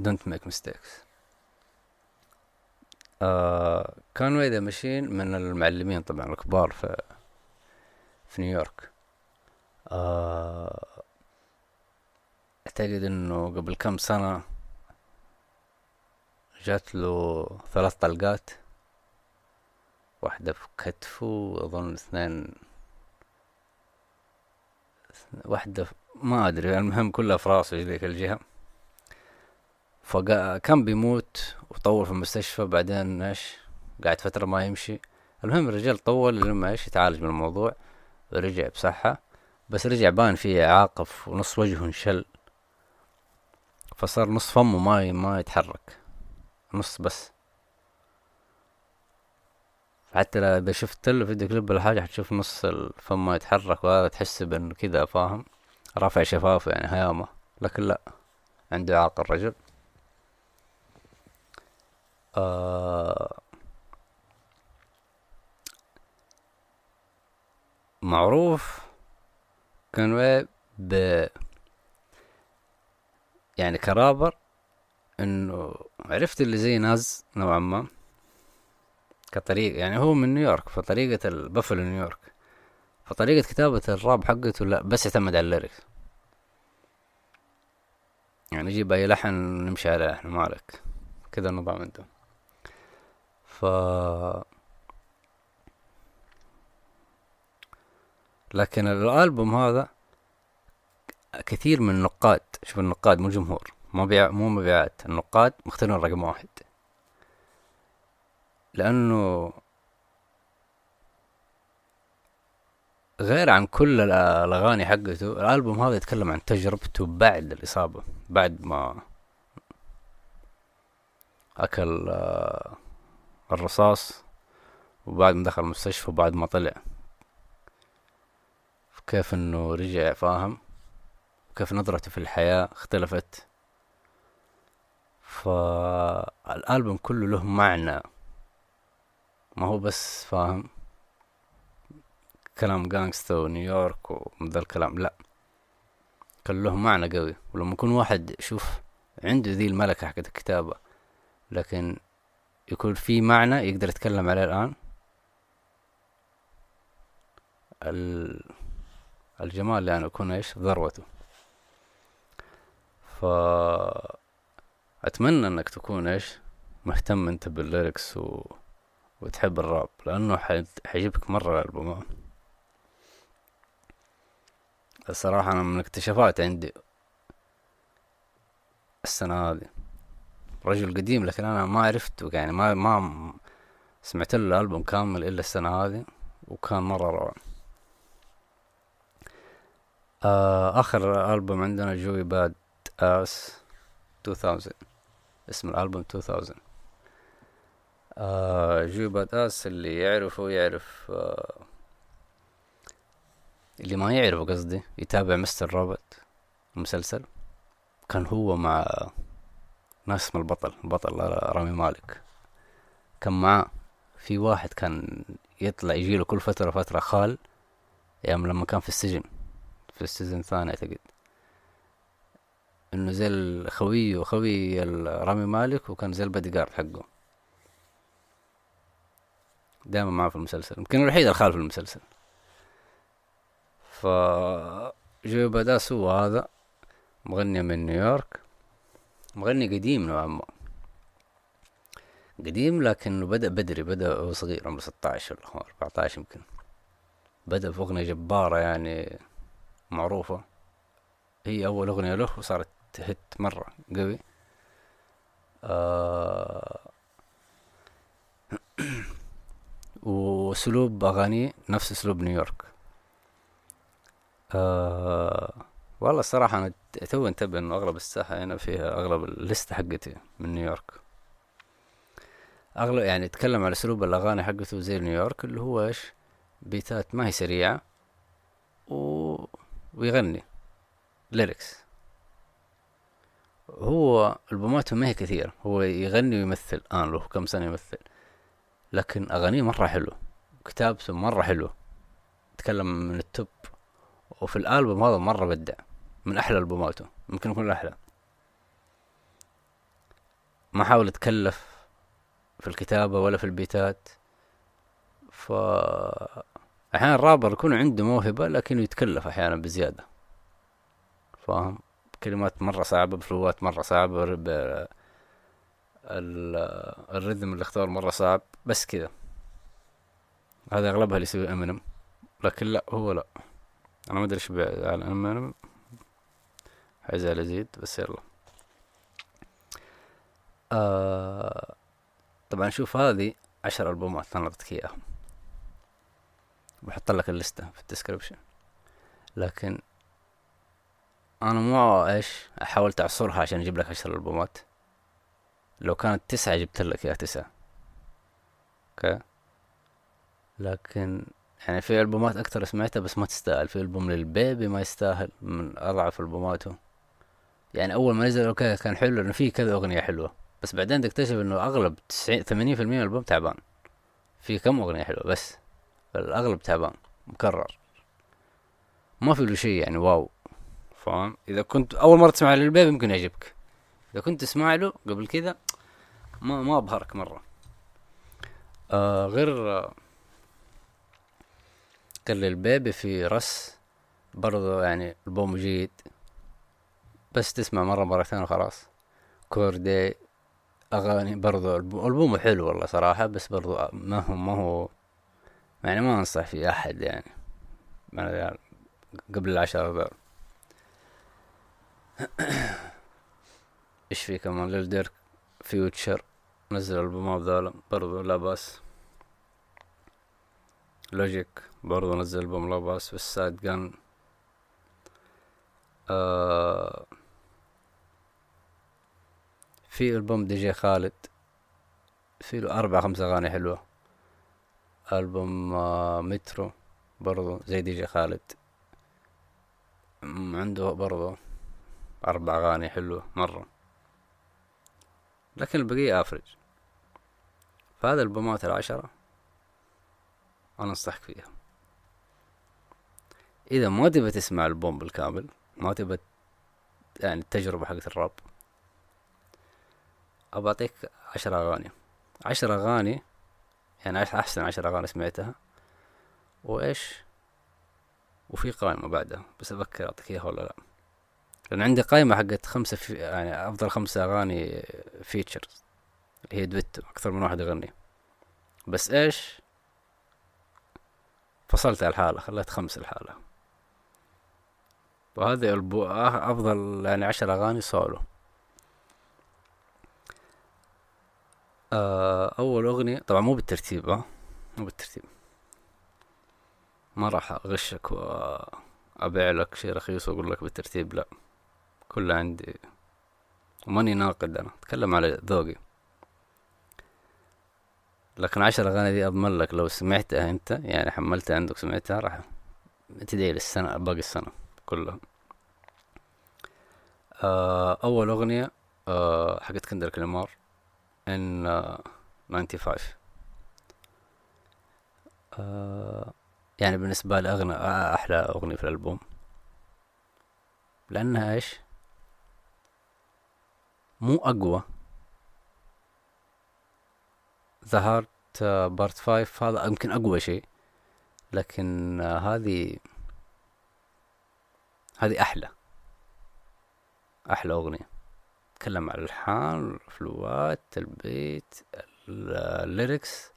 Don't Make Mistakes. آه كان ويدا ماشين من المعلمين طبعا الكبار في في نيويورك. آه أعتقد إنه قبل كم سنة جات له ثلاث طلقات واحدة في كتفه وأظن اثنين واحدة ما أدري المهم كلها في راسه ذيك الجهة. فكان بيموت وطول في المستشفى بعدين إيش؟ قاعد فترة ما يمشي. المهم الرجال طول لما إيش؟ يتعالج من الموضوع ورجع بصحة بس رجع بان فيه إعاقة ونص وجهه انشل فصار نص فمه ما ما يتحرك. نص بس. حتى إذا شفت له فيديو كليب ولا حاجة حتشوف نص الفم يتحرك وهذا تحس بإنه كذا فاهم؟ رافع شفافه يعني هيامة. لكن لا عنده إعاقة الرجل. آه معروف كان ب يعني كرابر إنه عرفت اللي زي ناز نوعا ما كطريقة يعني هو من نيويورك فطريقة البفلو نيويورك فطريقة كتابة الراب حقته لا بس يعتمد على الليركس. يعني يجيب أي لحن نمشي عليه إحنا مالك. كذا النظام عنده ف لكن الألبوم هذا كثير من النقاد شوف النقاد مو جمهور. مبيع مو مبيعات النقاد مختارين رقم واحد. لأنه غير عن كل الأغاني حقته الألبوم هذا يتكلم عن تجربته بعد الإصابة بعد ما أكل آه، الرصاص وبعد ما دخل المستشفى وبعد ما طلع. كيف إنه رجع فاهم؟ كيف نظرته في الحياة اختلفت. فالألبوم كله له معنى. ما هو بس فاهم؟ كلام جانجستا ونيويورك ومن الكلام لا. كان له معنى قوي. ولما يكون واحد شوف عنده ذي الملكة حقت الكتابة لكن يكون في معنى يقدر يتكلم عليه الآن. الجمال يعني يكون إيش؟ ذروته. ف أتمنى إنك تكون إيش مهتم أنت بالليركس و... وتحب الراب لأنه حيجيبك مرة الألبوم. الصراحة أنا من اكتشافات عندي السنة هذه. رجل قديم لكن أنا ما عرفته يعني ما ما سمعت له الألبوم كامل إلا السنة هذه وكان مرة روعة. آه آخر ألبوم عندنا Joey Bada$$ 2000 اسم الألبوم 2000 آه Joey Bada$$ اللي يعرفه يعرف آه اللي ما يعرفه قصدي يتابع Mr. Robot المسلسل كان هو مع ناس اسمه البطل البطل رامي مالك. كان معاه. في واحد كان يطلع يجيله كل فترة فترة خال يوم لما كان في السجن. في ال season الثاني أعتقد. إنه زي الخوي وخوي رامي مالك وكان زي البادي جارد حقه. دائما معه في المسلسل. يمكن الوحيد الخال في المسلسل. ف جو بداس هو هذا مغني من نيويورك. مغني قديم نوعا ما. قديم لكنه بدأ بدري بدأ وهو صغير عمره ستة عشر ولا أربعة عشر يمكن. بدأ في أغنية جبارة يعني معروفة. هي أول أغنية له وصارت هت مرة. قوي. آه وأسلوب أغانيه نفس أسلوب نيويورك. آه والله الصراحة أنا تو انتبه إنه أغلب الساحة هنا فيها أغلب الليستة حقتي من نيويورك. أغلب يعني يتكلم على أسلوب الأغاني حقته زي نيويورك اللي هو إيش؟ بيتات ما هي سريعة و ويغني. lyrics هو ألبوماته ما هي كثير. هو يغني ويمثل. آن له كم سنة يمثل. لكن أغانيه مرة حلو كتابته مرة حلو تكلم من ال top. وفي الألبوم هذا مرة بدع. من أحلى ألبوماته. ممكن يكون الأحلى. ما حاول يتكلف في الكتابة ولا في البيتات. ف أحيانا الرابر يكون عنده موهبة لكنه يتكلف أحيانا بزيادة. فاهم؟ كلمات مرة صعبة بفلوات مرة صعبة ال rhythm اللي اختار مرة صعب بس كذا. هذا أغلبها اللي يسوي امينيم لكن لا هو لا. أنا ما أدري إيش على امينيم حيزعل ازيد بس يلا. آه طبعا شوف هذه عشر ألبومات أنا أعطيتك اياهم بحط لك الليستة في ال description. لكن أنا مو إيش حاولت اعصرها عشان أجيب لك عشر ألبومات. لو كانت تسعة جبت لك يا تسعة. okay؟ لكن يعني في ألبومات أكتر سمعتها بس ما تستاهل. في ألبوم Lil Baby ما يستاهل من أضعف ألبوماته. يعني أول ما نزل okay كان حلو لأنه في كذا أغنية حلوة. بس بعدين تكتشف إنه أغلب تسعين ثمانين في المية من الالبوم تعبان. في كم أغنية حلوة بس. الأغلب تعبان مكرر. ما في له شيء يعني واو. فاهم؟ إذا كنت أول مرة تسمع Lil Baby ممكن يعجبك. إذا كنت تسمع له قبل كذا ما ما أبهرك مرة. آه غير آه كان Lil Baby في رس برضو يعني البوم جيد. بس تسمع مرة مرتين وخلاص. كوردي أغاني برضو البوم حلو والله صراحة بس برضو ما هو ما هو يعني ما أنصح في أحد يعني. قبل العشرة ذول إيش في كمان ليل ديرك. فيوتشر نزل البومات ذولا برضو لا بأس. Logic. برضو نزل ألبوم لا بأس. بس سايد جان. آه في ألبوم DJ Khaled. في له أربع خمسة أغاني حلوة. ألبوم آه مترو. برضو زي DJ Khaled. عنده برضو. أربع أغاني حلوة مرة. لكن البقية average فهذا ألبومات العشرة أنا أنصحك فيها. إذا ما تبى تسمع ألبوم بالكامل ما تبى يعني التجربة حقت الراب أبى أعطيك عشر أغاني. عشر أغاني يعني أحسن عشر أغاني سمعتها. وإيش؟ وفي قائمة بعدها بس أفكر أعطيك إياها ولا لأ. لأن عندي قائمة حقت خمسة في يعني أفضل خمسة أغاني features اللي هي دويتو أكثر من واحد يغني. بس إيش؟ فصلت لحاله خليت خمس لحاله. وهذا البو... أفضل يعني عشر أغاني سولو آه أول أغنية طبعا مو بالترتيب ها؟ مو بالترتيب. ما راح أغشك وأبيع لك شي رخيص وأقول لك بالترتيب لا. كله عندي. وماني ناقد أنا أتكلم على ذوقي. لكن عشر أغاني دي أضمن لك لو سمعتها أنت يعني حملتها عندك سمعتها راح تدعي للسنة باقي السنة كلها. آه أول أغنية آه حقت كندريك لامار N ninety five. آه يعني بالنسبة لي أغنى أحلى أغنية في الألبوم. لأنها إيش؟ مو أقوى. The Heart Part Five هذا يمكن أقوى شيء لكن هذه هذه أحلى. أحلى أغنية. تكلم عن الحان الفلوات البيت الليركس.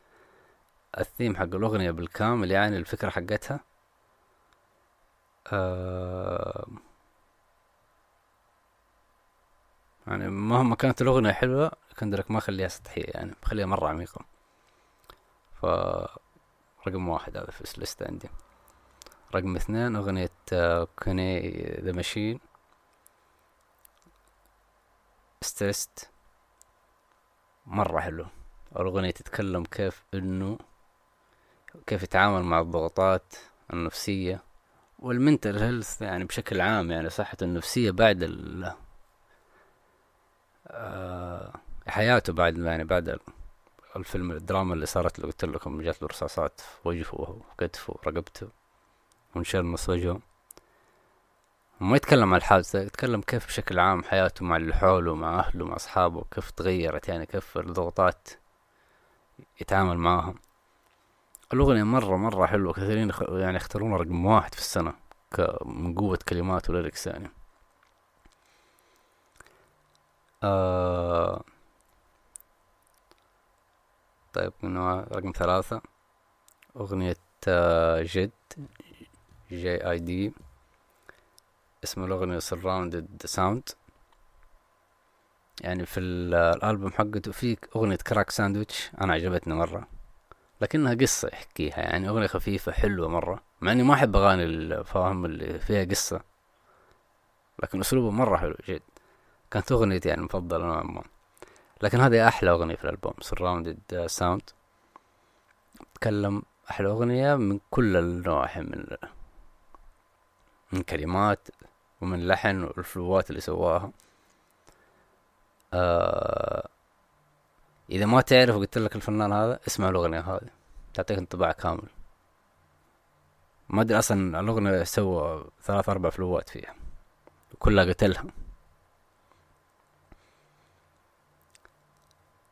الثيم حق الأغنية بالكامل يعني الفكرة حقتها. آه يعني مهما كانت الأغنية حلوة كندريك ما خليها سطحية يعني بخليها مرة عميقة. ف رقم واحد هذا في الليستة عندي. رقم اثنين أغنية Conway the Machine Stressed مرة حلو. الأغنية تتكلم كيف إنه كيف يتعامل مع الضغوطات النفسية والمنتل هيلث يعني بشكل عام يعني صحته النفسية بعد حياته بعد يعني بعد الفيلم الدراما اللي صارت له قلت لكم جات له رصاصات في وجهه وكتفه ورقبته وانشال نص وجهه ما يتكلم عن الحادثة يتكلم كيف بشكل عام حياته مع اللي حوله مع أهله مع أصحابه كيف تغيرت يعني كيف الضغوطات يتعامل معاها الأغنية مرة مرة حلوة كثيرين يعني يختارونها رقم واحد في السنة من قوة كلمات و lyrics يعني. آه طيب من رقم ثلاثة. أغنية آه JID J I D اسم الأغنية Surround Sound يعني في الألبوم حقته في أغنية Crack Sandwich أنا عجبتني مرة. لكنها قصة يحكيها. يعني أغنية خفيفة حلوة مرة. مع إني ما أحب أغاني الفاهم اللي فيها قصة. لكن أسلوبه مرة حلو جد. كانت أغنيتي يعني المفضلة نوعا ما. لكن هذه أحلى أغنية في الألبوم Surround Sound تكلم أحلى أغنية من كل النواحي من من كلمات ومن لحن والفلوات اللي سواها. آه إذا ما تعرف قلت لك الفنان هذا اسمع الأغنية هذه تعطيك انطباع كامل. ما أدري أصلا الأغنية سوى ثلاث أربع فلوات فيها كلها قتلها.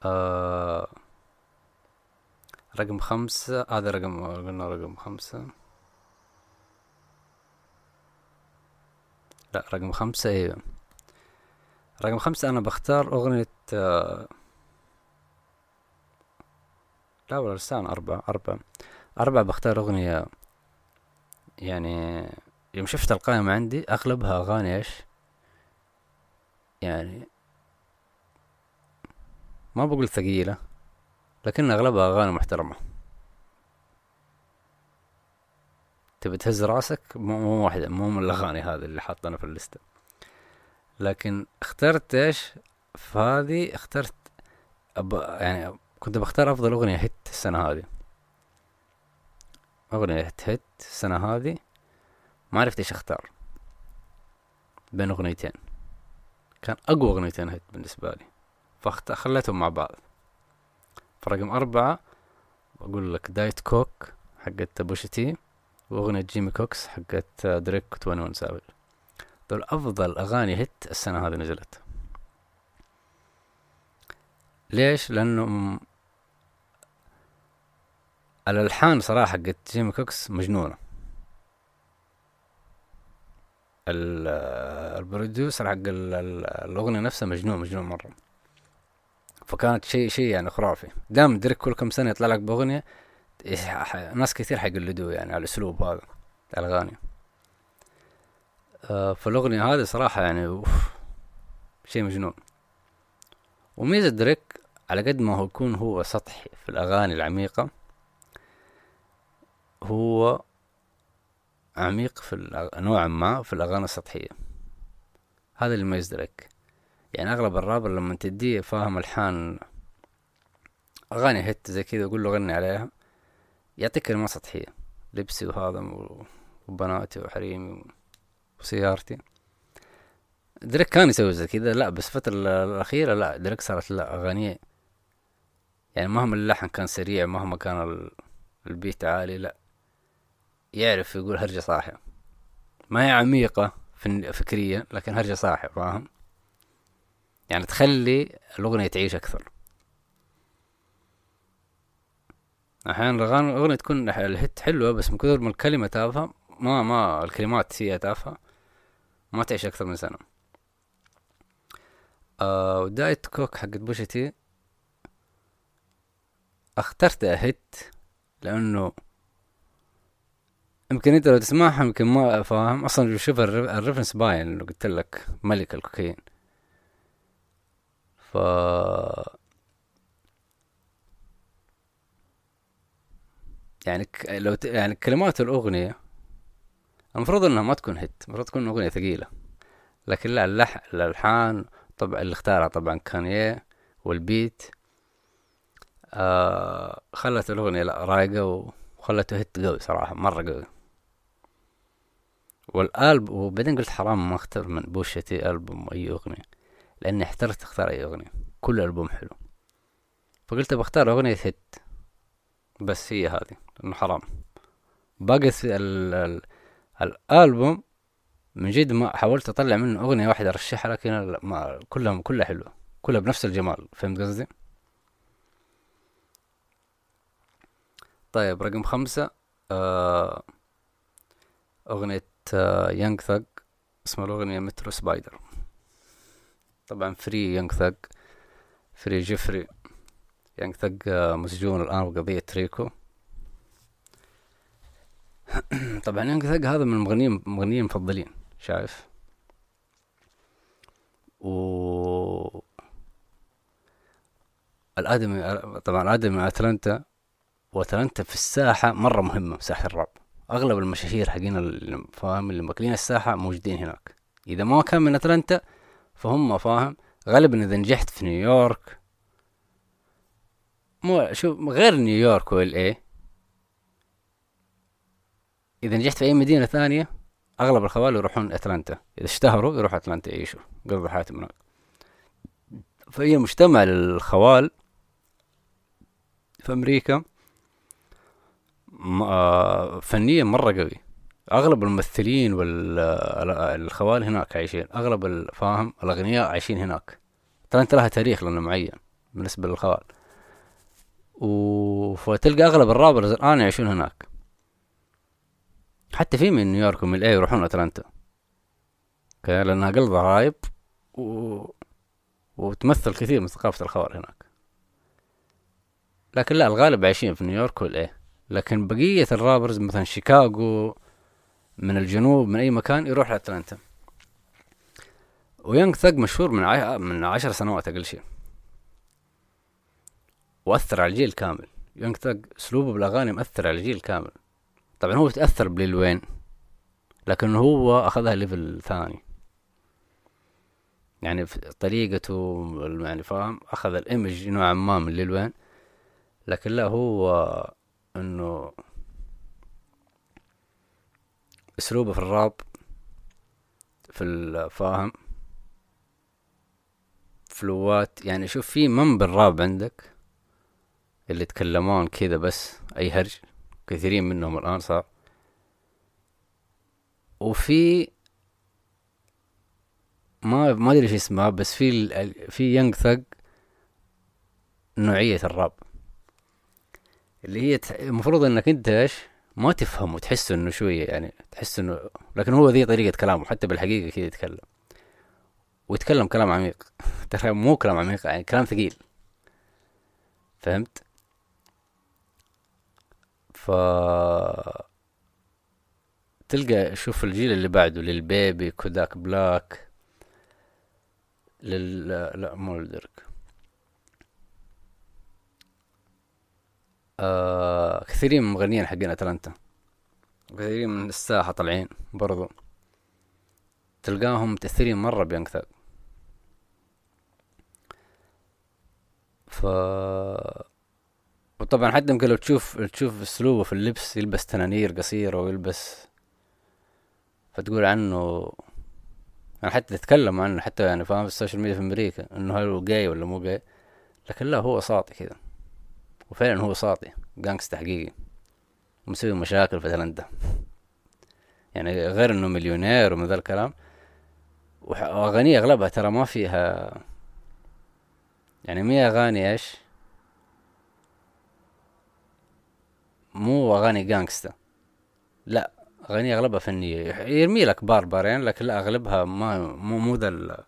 آه رقم خمسة. هذا رقم قلنا رقم خمسة. لا رقم خمسة أيوه رقم خمسة أنا بختار أغنية آه لا ولا لسان أربعة أربعة. أربعة بختار أغنية يعني يوم شفت القائمة عندي أغلبها أغاني إيش؟ يعني ما بقول ثقيلة لكن أغلبها أغاني محترمة. تبي تهز رأسك؟ مو واحدة مو من الأغاني هذه اللي حاطنا في الليستة لكن اخترت إيش؟ في هذه اخترت أب... يعني كنت بختار أفضل أغنية هيت السنة هذه. أغنية هيت هيت السنة هذه ما عرفت إيش أختار. بين أغنيتين. كان أقوى أغنيتين هيت بالنسبة لي. فخليتهم مع بعض. فرقم أربعة بقول لك Diet Coke حقت Pusha T وأغنية Jimmy Cooks حقت دريك و Twenty One Savage دول أفضل أغاني hit السنة هذه نزلت. ليش؟ لأنه الألحان صراحة حقت Jimmy Cooks مجنونة. ال producer حق الأغنية نفسها مجنون مجنون مرة. فكانت شيء شيء يعني خرافي. دام دريك كل كم سنة يطلع لك بأغنية ناس كثير حيقلدوه يعني على الأسلوب هذا الأغاني. آه فالأغنية هذه صراحة يعني أوف شيء مجنون. وميزة دريك على قد ما هو يكون هو سطحي في الأغاني العميقة هو عميق في نوعا ما في الأغاني السطحية. هذا اللي يميز دريك يعني أغلب الرابر لما تديه فاهم الحان أغاني هيت زي كذا يقول له غني عليها يعطيك كلمات سطحية لبسي وهذا وبناتي وحريمي وسيارتي. دريك كان يسوي زي كذا لا بس الفترة الأخيرة لا دريك صارت لا أغانيه يعني مهما اللحن كان سريع مهما كان البيت عالي لا يعرف يقول هرجة صاحية. ما هي عميقة فكريا لكن هرجة صاحية فاهم؟ يعني تخلي الأغنية تعيش أكثر. أحيانا الأغنية تكون الهت حلوة بس من كثر ما الكلمة تافهة ما ما الكلمات هي تافهة ما تعيش أكثر من سنة. آه ودايت كوك حقت بوشتي اخترت هيت لأنه يمكن أنت لو تسمعها يمكن ما فاهم أصلا شوف الريفرنس باين انه قلت لك ملك الكوكايين. ف يعني ك... لو ت... يعني كلمات الأغنية المفروض إنها ما تكون هيت المفروض تكون أغنية ثقيلة. لكن لا اللح... الألحان طبعا اللي اختارها طبعا كانيه والبيت آه خلت الأغنية لا رايقة وخلته هيت قوي صراحة مرة قوي. والألب وبعدين قلت حرام ما أختار من بوشتي ألبوم أي أغنية. لأني احترت أختار أي أغنية. كل ألبوم حلو. فقلت بختار أغنية هيت. بس هي هذه لأنه حرام. باقي ال ال الألبوم من جد ما حاولت أطلع منه أغنية واحدة أرشحها لكن ما كلها كلها حلوة. كلها بنفس الجمال فهمت قصدي؟ طيب رقم خمسة آه أغنية Young Thug اسمها الأغنية Metro Spider طبعا free Young Thug free Jeffery Young Thug آه مسجون الآن بقضية ال RICO. طبعا يانج ثق هذا من المغنيين المغنيين المفضلين شايف؟ و الآدمي طبعا الآدمي أتلانتا وأتلانتا في الساحة مرة مهمة ساحة الراب. أغلب المشاهير حقين فاهم اللي ماكلين الساحة موجودين هناك. إذا ما كان من أتلانتا فهم فاهم؟ غالبا إذا نجحت في نيويورك. مو شوف غير نيويورك وإل إيه. إذا نجحت في أي مدينة ثانية أغلب الخوال يروحون أتلانتا. إذا اشتهروا يروحوا أتلانتا يعيشوا. يقضوا حياتهم هناك. فهي مجتمع للخوال في أمريكا. فنيا مرة قوي أغلب الممثلين والخوال هناك عايشين أغلب الفاهم الأغنياء عايشين هناك. اتلانتا لها تاريخ لأنه معين بالنسبة للخوال. وفتلقى أغلب ال rappers الآن يعيشون هناك. حتى في من نيويورك ومن LA يروحون أتلانتا. أوكي لأنها أقل ضرايب و... وتمثل كثير من ثقافة الخوال هناك. لكن لا الغالب عايشين في نيويورك و LA لكن بقية ال rappers مثلا شيكاغو من الجنوب من أي مكان يروح لأتلانتا. و Young Thug مشهور من عي... من عشر سنوات أقل شيء. وأثر على الجيل كامل. Young Thug أسلوبه بالأغاني مأثر على الجيل كامل. طبعا هو تأثر ب Lil Wayne لكن هو أخذها level ثاني. يعني طريقته يعني فاهم؟ أخذ ال image نوعا ما من Lil Wayne لكن لا هو إنه أسلوبه في الراب في الفاهم فلوات يعني شوف في من بالراب عندك اللي يتكلمون كذا بس أي هرج كثيرين منهم الآن صار. وفي ما ما أدري إيش اسمها بس في في يانج ثق نوعية الراب. اللي هي المفروض إنك أنت إيش ما تفهم وتحس إنه شوية يعني تحس إنه لكن هو ذي طريقة كلامه حتى بالحقيقة كذا يتكلم. ويتكلم كلام عميق. ترى مو كلام عميق يعني كلام ثقيل. فهمت؟ ف تلقى شوف الجيل اللي بعده للبيبي كوداك بلاك لل لا مو لدرك. آه كثيرين من المغنيين حقين أتلانتا. كثيرين من الساحة طالعين برضو. تلقاهم متأثرين مرة ب Young Thug ف وطبعا حتى يمكن لو تشوف تشوف اسلوبه في اللبس يلبس تنانير قصيرة ويلبس فتقول عنه يعني حتى تتكلم عنه حتى يعني فاهم في ال social media في أمريكا إنه هل هو جاي ولا مو جاي؟ لكن لا هو ساطي كذا وفعلا هو ساطي جانكستا حقيقي. ومسوي مشاكل في تلندا يعني غير إنه مليونير ومن ذا الكلام. واغانيه أغلبها ترى ما فيها يعني مي أغاني إيش؟ مو أغاني جانكستا لا أغاني أغلبها فنية. يرمي لك بار بارين لكن لا أغلبها ما مو مو ذا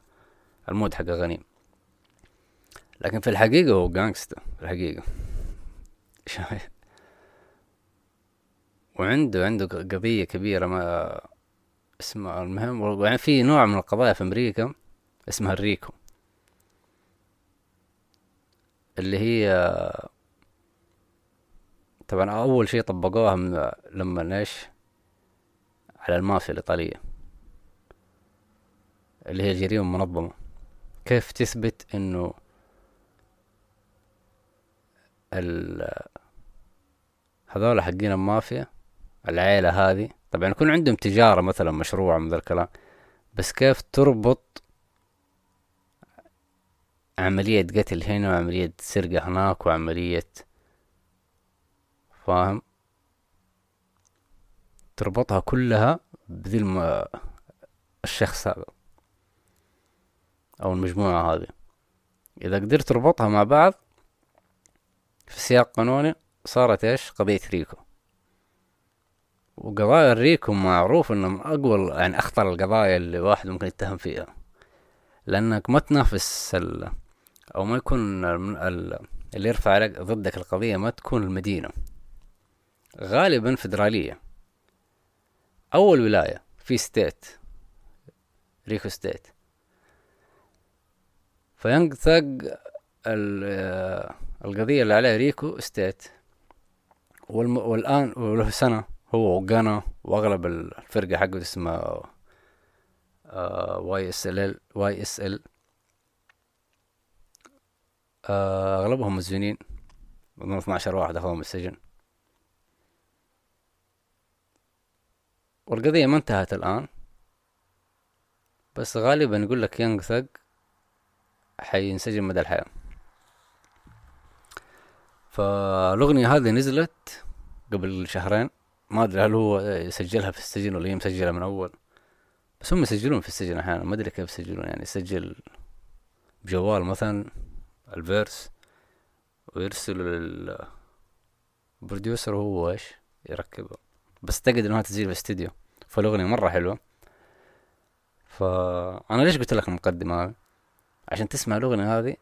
ال mood حق أغاني. لكن في الحقيقة هو gangsta في الحقيقة. وعنده عنده قضية كبيرة ما اسمها المهم يعني في نوع من القضايا في أمريكا اسمها ال RICO. اللي هي طبعا أول شي طبقوها من لما إيش على المافيا الإيطالية. اللي هي الجريمة المنظمة كيف تثبت إنه ال هذول حقين المافيا العيلة هذه. طبعا يكون عندهم تجارة مثلا مشروع من ذا الكلام. بس كيف تربط عملية قتل هنا وعملية سرقة هناك وعملية فاهم؟ تربطها كلها بذي الم... الشخص هذا أو المجموعة هذه. إذا قدرت تربطها مع بعض في سياق قانوني صارت إيش؟ قضية ريكو. وقضايا الريكو معروف إنه من أقوى يعني أخطر القضايا اللي واحد ممكن يتهم فيها. لأنك ما تنافس ال... أو ما يكون ال... اللي يرفع عليك ضدك القضية ما تكون المدينة. غالبا فدرالية. أو الولاية في state. RICO state. ف Young Thug القضية اللي عليها RICO state. والم... والآن وله سنة هو و Gunna وأغلب الفرقة حقه اسمها واي إس إل واي إس إل أغلبهم مسجونين من 12 واحد أخذهم السجن. والقضية ما انتهت الآن. بس غالبا يقول لك Young Thug حينسجن مدى الحياة. فالأغنية هذه نزلت قبل شهرين. ما أدري هل هو يسجلها في السجن ولا هي مسجلة من أول. بس هم يسجلون في السجن أحيانا ما أدري كيف يسجلون. يعني يسجل بجوال مثلا ال verse ويرسل لل producer وهو إيش؟ يركبه. بس تعتقد إنها تسجيل في استديو. فالأغنية مرة حلوة. فانا ليش قلت لك المقدمة هذه؟ عشان تسمع الأغنية هذه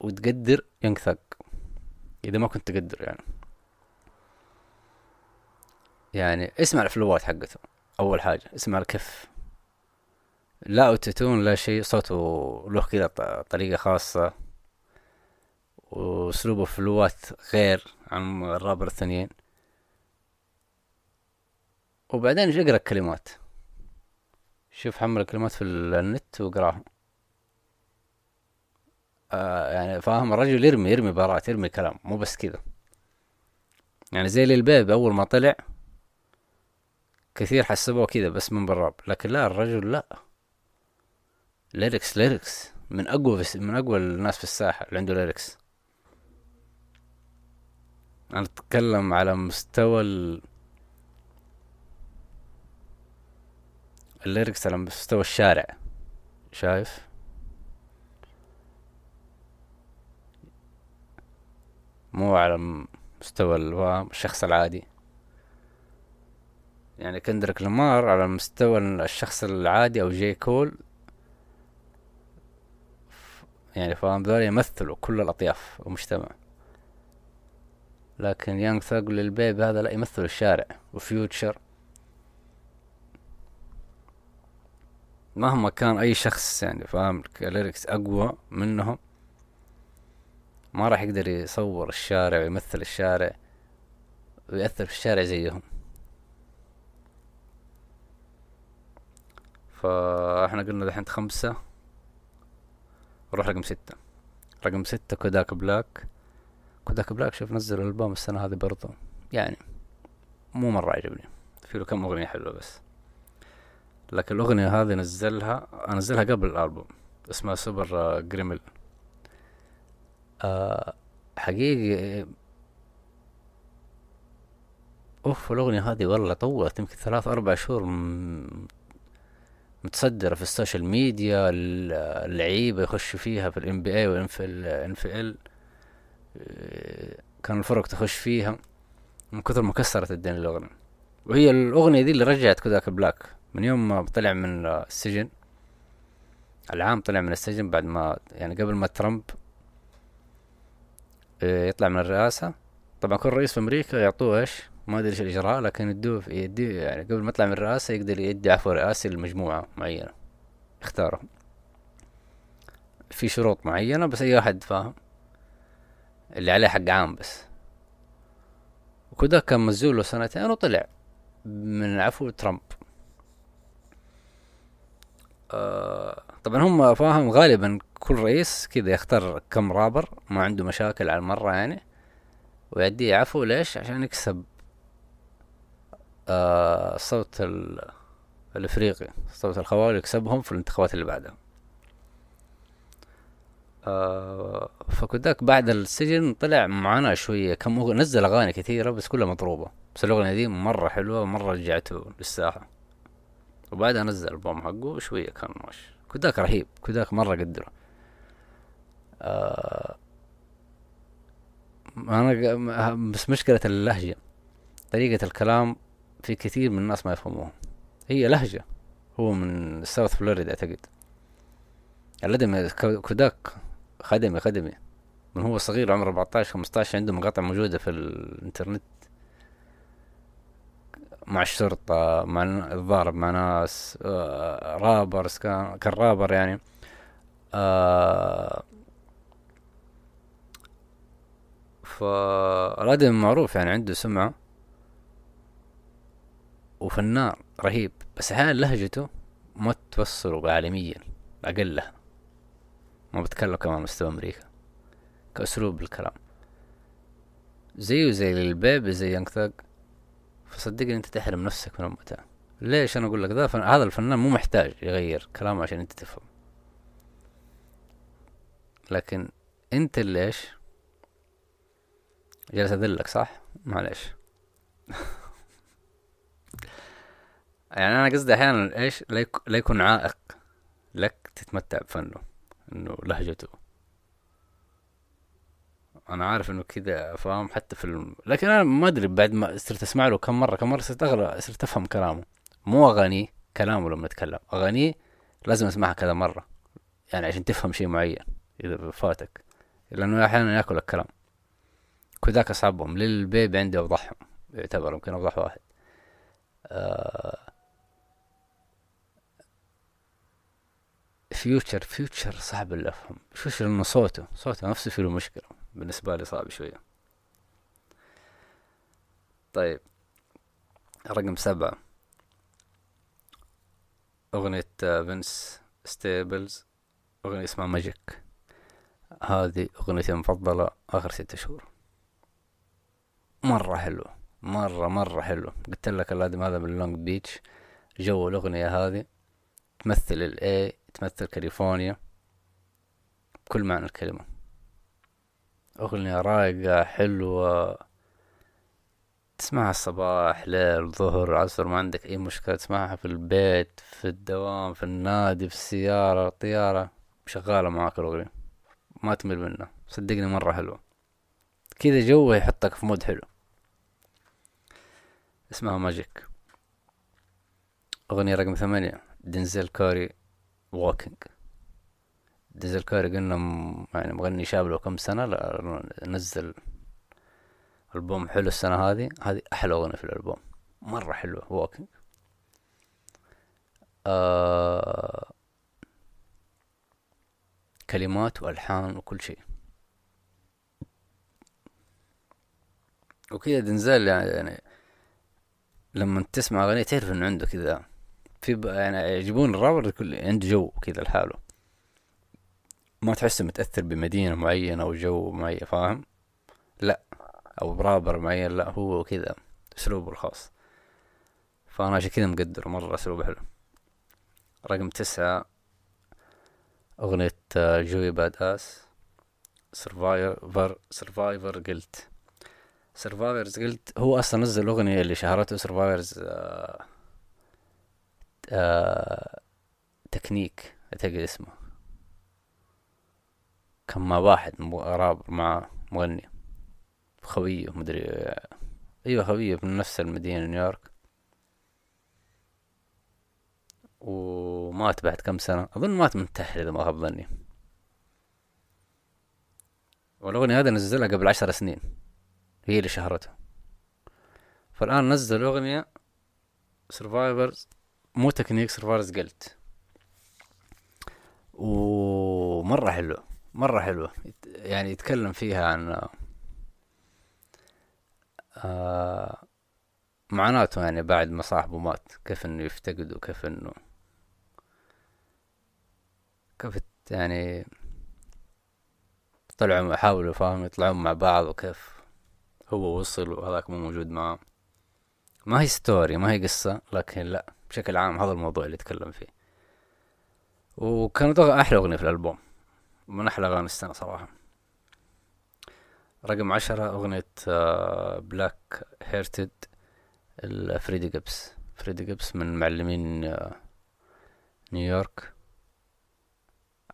وتقدر ينكثق إذا ما كنت تقدر يعني. يعني اسمع الفلوات حقته أول حاجة. اسمع كيف لا أوتوتون لا شيء. صوته له كذا طريقة خاصة. وأسلوبه في اللغات غير عن الرابر الثانيين. وبعدين أقرأ الكلمات؟ شوف حمل الكلمات في النت وأقراها. آه يعني فاهم الرجل يرمي يرمي بارات يرمي كلام. مو بس كذا. يعني زي Lil Baby أول ما طلع كثير حسبوه كذا بس من بالراب لكن لا الرجل لا. lyrics lyrics من أقوى من أقوى الناس في الساحة اللي عنده lyrics أنا أتكلم على مستوى ال... ال lyrics على مستوى الشارع. شايف؟ مو على مستوى الشخص العادي. يعني كندريك لامار على مستوى الشخص العادي أو جي كول. يعني فاهم ذول يمثلوا كل الأطياف والمجتمع لكن يانج ثاق للبيب هذا لا يمثل الشارع وفيوتشر. مهما كان أي شخص يعني فاهم ك lyrics أقوى منهم ما راح يقدر يصور الشارع ويمثل الشارع ويأثر في الشارع زيهم. فاحنا قلنا دحين خمسة نروح رقم ستة. رقم ستة Kodak Black Kodak Black شوف نزل البوم السنة هذه برضو. يعني مو مرة عجبني. في له كم أغنية حلوة بس. لكن الأغنية هذه نزلها أنزلها قبل الألبوم. اسمها Super Gremlin آه حقيقي أوف الأغنية هذه والله طولت يمكن ثلاث أربع شهور. متصدرة في ال social media اللعيبة يخشوا فيها في ال NBA والان في الان في ال كان الفرق تخش فيها من كثر ما كسرت الدنيا الأغنية. وهي الأغنية دي اللي رجعت كوداك بلاك. من يوم ما طلع من السجن العام طلع من السجن بعد ما يعني قبل ما ترامب آه، يطلع من الرئاسة. طبعا كل رئيس في أمريكا يعطوه إيش؟ ما أدري إيش الإجراء لكن يدوه يدي يعني قبل ما يطلع من الرئاسة يقدر يدي عفو رئاسي لمجموعة معينة يختارهم في شروط معينة بس أي واحد فاهم اللي عليه حق عام بس. وكذا كان مزول سنتين وطلع من عفو ترامب. آه طبعا هم فاهم غالبا كل رئيس كذا يختار كم رابر ما عنده مشاكل على المرة يعني ويديه عفو ليش؟ عشان يكسب آه الصوت الإفريقي صوت الخوال يكسبهم في الانتخابات اللي بعدها. آه فكوداك بعد السجن طلع معانا شوية كم نزل أغاني كثيرة بس كلها مضروبة. بس الأغنية دي مرة حلوة مرة رجعته للساحة وبعدها نزل البوم حقه شوية كان ماشي كوداك رهيب كوداك مرة قدره. آه أنا بس مشكلة اللهجة طريقة الكلام في كثير من الناس ما يفهموها. هي لهجة. هو من ساوث فلوريدا أعتقد. الادمي كوداك خدمي خدمي. من هو صغير عمره 14 15 عنده مقاطع موجودة في الإنترنت. مع الشرطة مع الضارب مع ناس آه رابرز كان كان رابر يعني. آه فالادم معروف يعني عنده سمعة. وفنان رهيب بس أحيانا لهجته ما توصله عالميا أقلها. ما بتكلم كمان مستوى أمريكا كأسلوب الكلام. زيه زي البيبي زي يانج ثاق فصدقني أنت تحرم نفسك من المتعة. ليش أنا أقول لك ذا فن... هذا الفنان مو محتاج يغير كلامه عشان أنت تفهم. لكن أنت إيش جالس اذلك صح؟ معلش يعني أنا قصدي أحيانا إيش؟ لا يكون عائق. لك تتمتع بفنه إنه لهجته. أنا عارف إنه كذا فاهم؟ حتى في الم... لكن أنا ما أدري بعد ما صرت أسمع له كم مرة كم مرة صرت اغلى صرت أفهم كلامه. مو اغانيه كلامه لما نتكلم اغانيه لازم أسمعها كذا مرة يعني عشان تفهم شيء معين إذا فاتك. لأنه أحيانا يأكل الكلام. كذاك أصعبهم. للبيب عندي أوضحهم يعتبر يمكن أوضح واحد. آه فيوتشر فيوتشر صعب اللي افهم فيوتشر إنه صوته؟ صوته نفسه فيه له مشكلة؟ بالنسبة لي صعب شوية. طيب رقم سبعة. أغنية Vince Staples أغنية اسمها Magic هذه أغنيتي المفضلة آخر ستة شهور. مرة حلو مرة مرة حلو قلت لك الآدمي هذا من Long Beach جو الأغنية هذه. تمثل ال LA تمثل كاليفورنيا. بكل معنى الكلمة. أغنية رايقة حلوة. تسمعها الصباح ليل ظهر عصر ما عندك أي مشكلة تسمعها في البيت في الدوام في النادي في السيارة الطيارة. شغالة معاك الأغنية. ما تمل منها. صدقني مرة حلوة. كذا جو يحطك في mood حلو. اسمها Magic. أغنية رقم ثمانية. Denzel Curry Walkin Denzel Curry قلنا يعني مغني شاب له كم سنة لا نزل ألبوم حلو السنة هذه. هذه أحلى أغنية في الألبوم. مرة حلوة ووكينج آه كلمات وألحان وكل شيء. وكذا Denzel يعني لما تسمع أغنية تعرف إنه عنده كذا في يعني يعجبون الرابر كل عنده جو كذا لحاله. ما تحسه متأثر بمدينة معينة أو جو معين فاهم؟ لا. أو برابر معين لا هو كذا أسلوبه الخاص. فأنا عشان كذا مقدر مرة أسلوبه حلو. رقم تسعة أغنية Joey Bada$$ Survivor Survivor Guilt Survivors Guilt هو أصلا نزل الأغنية اللي شهرته Survivors آه آه تكنيك أعتقد اسمه. كان مع واحد رابر مع مغني خويه مدري أيوه خويه من نفس المدينة نيويورك. ومات بعد كم سنة أظن مات منتحر إذا ما خاب ظني. والأغنية هذا نزلها قبل عشر سنين هي اللي شهرته فالآن نزل أغنية Survivors مو Technique Survivors Guilt. ومرة حلوة مرة حلوة. يعني يتكلم فيها عن آه معاناته يعني بعد ما صاحبه مات. كيف إنه يفتقد وكيف إنه كيف يعني طلعوا حاولوا فاهم يطلعون مع بعض وكيف هو وصل وهذاك مو موجود معاه. ما هي story ما هي قصة لكن لا. بشكل عام هذا الموضوع اللي يتكلم فيه. وكانت أحلى أغنية في الألبوم من أحلى أغاني السنة صراحة. رقم عشرة أغنية Black Hearted Freddie Gibbs. Freddie Gibbs من معلمين آه، نيويورك.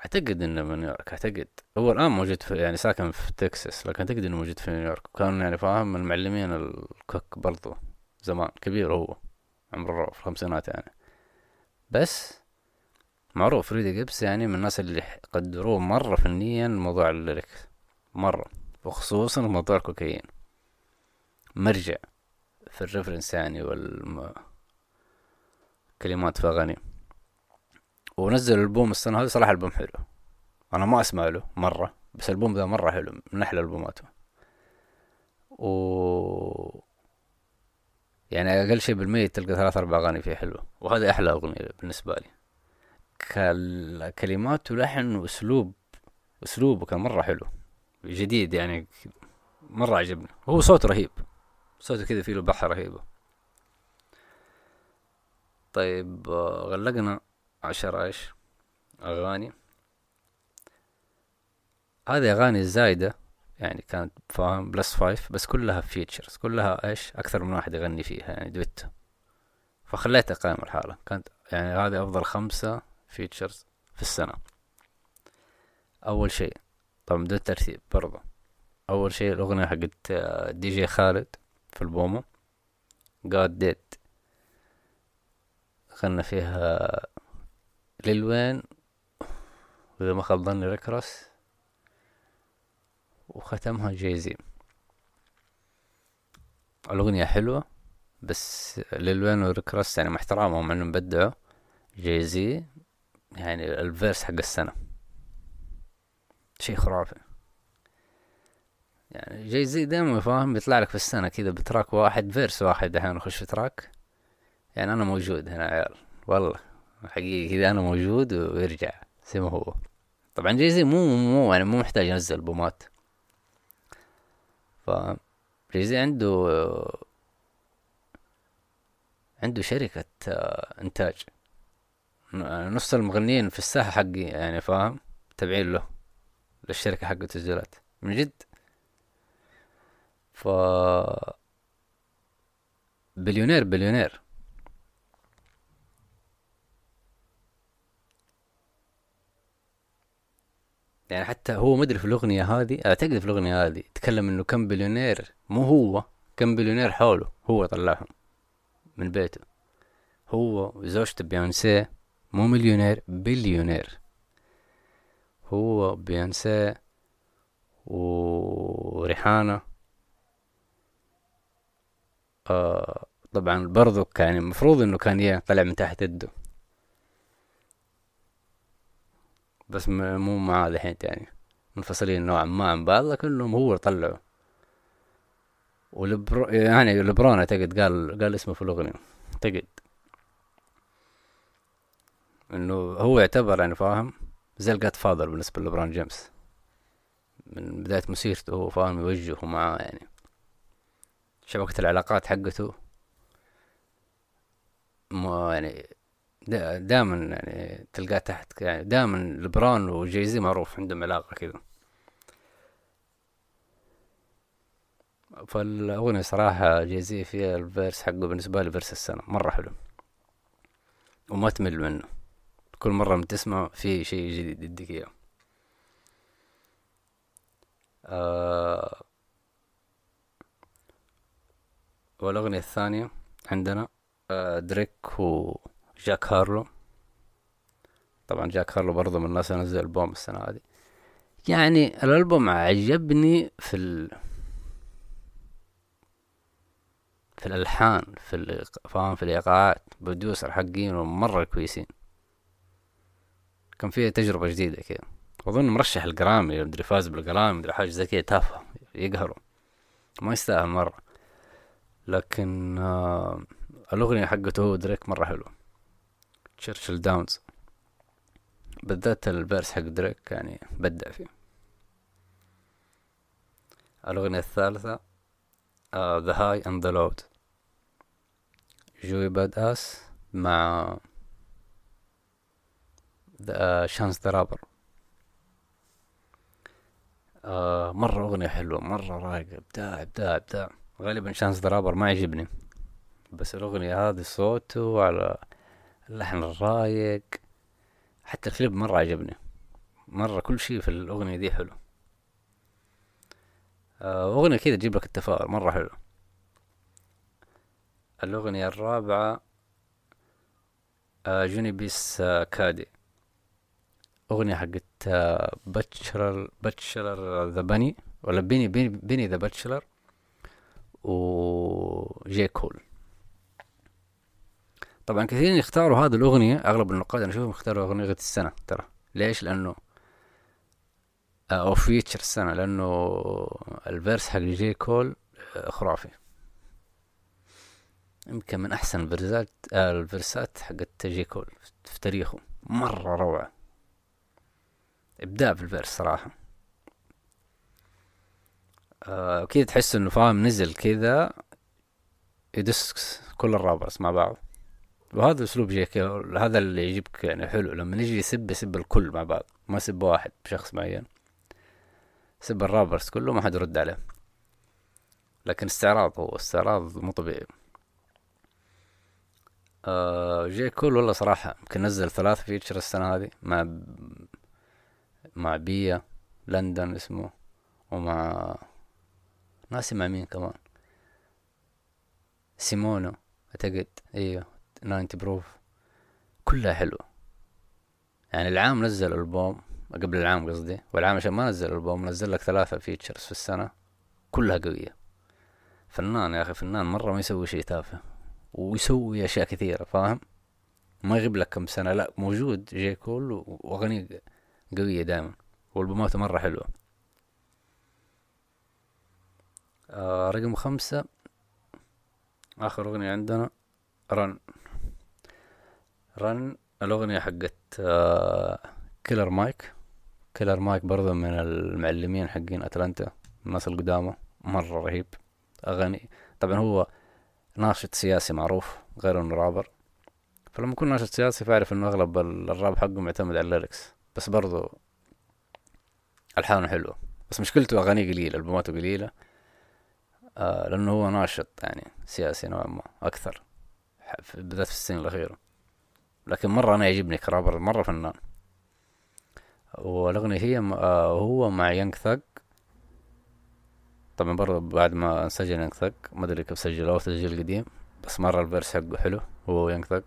أعتقد إنه من نيويورك أعتقد. هو الآن موجود في يعني ساكن في تكساس لكن أعتقد إنه موجود في نيويورك. وكان يعني فاهم من معلمين الكوك برضو زمان كبير هو. عمره في الخمسينات يعني. بس معروف Freddie Gibbs يعني من الناس اللي قدروه مرة فنيا موضوع ال lyrics. مرة. وخصوصا موضوع الكوكايين. مرجع في ال reference يعني والكلمات في أغاني ونزل ألبوم السنة هذه صراحة ألبوم حلو. أنا ما أسمع له مرة بس ألبوم ذا مرة حلو من أحلى ألبوماته. و يعني أقل شيء بالمية تلقى ثلاث أربع أغاني فيه حلوة وهذه أحلى أغنية بالنسبة لي. كلمات ولحن وأسلوب أسلوبه كان مرة حلو جديد يعني مرة عجبني. هو صوت رهيب صوته كذا فيه له بحة رهيبة. طيب غلقنا عشر إيش أغاني. هذه أغاني زايدة يعني كانت فاهم plus five بس كلها features كلها إيش؟ أكثر من واحد يغني فيها يعني دويتو. فخليتها قائمة لحالها. كانت يعني هذه أفضل خمسة features في السنة. أول شيء طبعا بدون ترتيب برضه أول شيء الأغنية حقت آه، DJ Khaled في ألبومو God Did غنى فيها Lil Wayne وإذا ما خاب ظني Rick Ross وختمها Jay-Z الأغنية حلوة بس Lil Wayne و Rick Ross يعني مع احترامهم إنهم بدعوا Jay-Z يعني ال verse حق السنة. شي خرافي. يعني Jay-Z دائما فاهم بيطلع لك في السنة كذا ب track واحد verse واحد أحيانا اخش في track. يعني أنا موجود هنا عيال. والله حقيقي كذا أنا موجود ويرجع زي ما هو. طبعا Jay-Z مو مو يعني مو محتاج ينزل ألبومات ف Jay-Z عنده عنده شركة آه، إنتاج. نص المغنيين في الساحة حقي يعني فاهم؟ تابعين له للشركة حق التسجيلات من جد. ف billionaire billionaire. يعني حتى هو مدري في الأغنية هذه أعتقد في الأغنية هذه تكلم إنه كم بليونير مو هو كم بليونير حوله هو طلعهم من بيته. هو وزوجته بيونسي مو مليونير بليونير. هو بيونسي وريحانة. آه طبعا برضو كان المفروض إنه كان طلع من تحت يده. بس مو معاه الحين يعني. منفصلين نوعا ما عن بعض لكنهم هو طلعوا. ولبرو يعني لبرون أعتقد قال قال اسمه في الأغنية. أعتقد. إنه هو يعتبر يعني فاهم زي الجاد فاذر بالنسبة لبرون جيمس. من بداية مسيرته هو فاهم يوجهه معاه يعني. شبكة العلاقات حقته. ما يعني دائما يعني تلقاه تحت يعني دائما لبران وجيزي معروف عندهم علاقة كذا. فالأغنية صراحة Jay-Z فيها ال verse حقه بالنسبة لي verse السنة مرة حلو. وما تمل منه. كل مرة من تسمع في شيء جديد يديك إياه. آه والأغنية الثانية عندنا آه Drake و Jack Harlow طبعا Jack Harlow برضه من الناس نزل ألبوم السنة هذه. يعني الألبوم عجبني في ال... في الألحان في فاهم في الإيقاعات. بروديوسر حقين مرة كويسين. كان فيها تجربة جديدة كده. أظن مرشح الجرامي مدري فاز بالجرامي مدري حاجة زي كده تافهة يقهروا. ما يستاهل مرة. لكن آه الأغنية حقته هو دريك مرة حلوة Churchill Downs بالذات ال verse حق دريك يعني بدع فيه. الأغنية الثالثة The Highs and the Lows Joey Bada$$ مع Chance the Rapper مرة أغنية حلوة مرة رايقة إبداع إبداع إبداع. غالبا Chance the Rapper ما يعجبني. بس الأغنية هذه صوته على اللحن الرايق. حتى الكليب مرة عجبني. مرة كل شي في الأغنية دي حلو. آه، أغنية كذا تجيب لك التفاؤل مرة حلو. الأغنية الرابعة آه، Johnny P's آه، Caddy. أغنية حقت Butcher Butcher the Benny ولا Benny Benny the Butcher و J. Cole طبعا كثيرين يختاروا هذه الأغنية أغلب النقاد أنا أشوفهم يختاروا أغنية السنة ترى. ليش؟ لأنه آه، أو feature السنة لأنه ال verse حق J. Cole آه، خرافي. يمكن من أحسن الفيرسات آه، الفيرسات حقت J. Cole في تاريخه. مرة روعة. إبداع في ال verse صراحة. أكيد تحس إنه فاهم نزل كذا ي diss كل ال rappers مع بعض. وهذا أسلوب J. Cole هذا اللي يجيبك يعني حلو لما يجي يسب يسب الكل مع بعض ما يسب واحد بشخص معين سب ال rappers كله ما حد يرد عليه. لكن استعراض هو استعراض مو طبيعي. آه J. Cole والله صراحة يمكن نزل ثلاث feature السنة هذه مع مع BIA London اسمه ومع ناسي مع مين كمان. Smino أعتقد إيوه. 90 Proof كلها حلوة. يعني العام نزل ألبوم قبل العام قصدي والعام عشان ما نزل ألبوم نزل لك ثلاثة features في السنة كلها قوية. فنان يا أخي فنان مرة ما يسوي شي تافه ويسوي أشياء كثيرة فاهم؟ ما يغيب لك كم سنة لا موجود J. Cole وأغانيه قوية دائما وألبوماته مرة حلوة. آه رقم خمسة آخر أغنية عندنا Run Run الأغنية حقت Killer Mike Killer Mike برضه من المعلمين حقين أتلانتا. الناس القدامى مرة رهيب. أغاني طبعا هو ناشط سياسي معروف غير إنه رابر. فلما يكون ناشط سياسي فاعرف إنه أغلب الراب حقه معتمد على ال lyrics. بس برضو ألحانه حلوة. بس مشكلته أغانيه قليلة ألبوماته قليلة. آه لأنه هو ناشط يعني سياسي نوعا ما أكثر. بالذات في السنين الأخيرة. لكن مرة أنا يعجبني كرابر مرة فنان. والأغنية هي آه هو مع Young Thug طبعا برضه بعد ما انسجن Young Thug ما أدري كيف سجلوه تسجيل قديم بس مرة ال verse حقه حلو هو Young Thug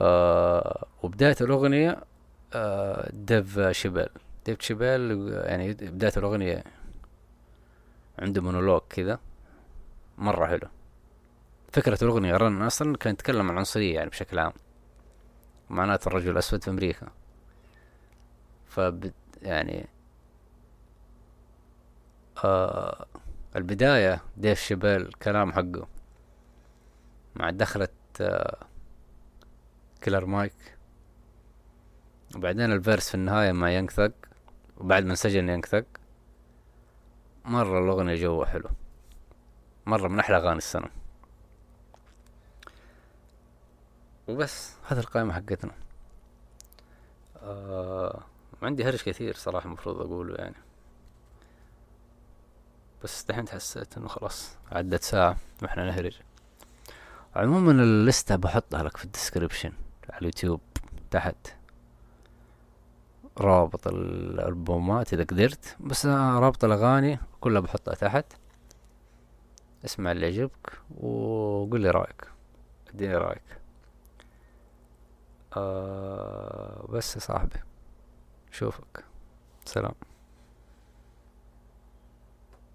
آه وبداية الأغنية آه Dave Chappelle. Dave Chappelle يعني بداية الأغنية عنده مونولوج كذا مرة حلو. فكرة الأغنية Run أصلا كان يتكلم عن العنصرية يعني بشكل عام. معناته الرجل الأسود في أمريكا. ف يعني آه البداية Dave Chappelle الكلام حقه. مع دخلة آه Killer Mike. وبعدين ال verse في النهاية مع Young Thug وبعد ما انسجن Young Thug مرة الأغنية جوا حلو. مرة من أحلى أغاني السنة. وبس هذا القائمة حقتنا. آه عندي هرش كثير صراحة المفروض أقوله يعني. بس دحين حسيت إنه خلاص عدت ساعة وإحنا نهرج. عموما اللستة بحطها لك في الديسكريبشن على اليوتيوب تحت. رابط الألبومات إذا قدرت بس رابط الأغاني كلها بحطها تحت. اسمع اللي يعجبك وقول لي رأيك. أديني رأيك. آه بس يا صاحبي شوفك سلام.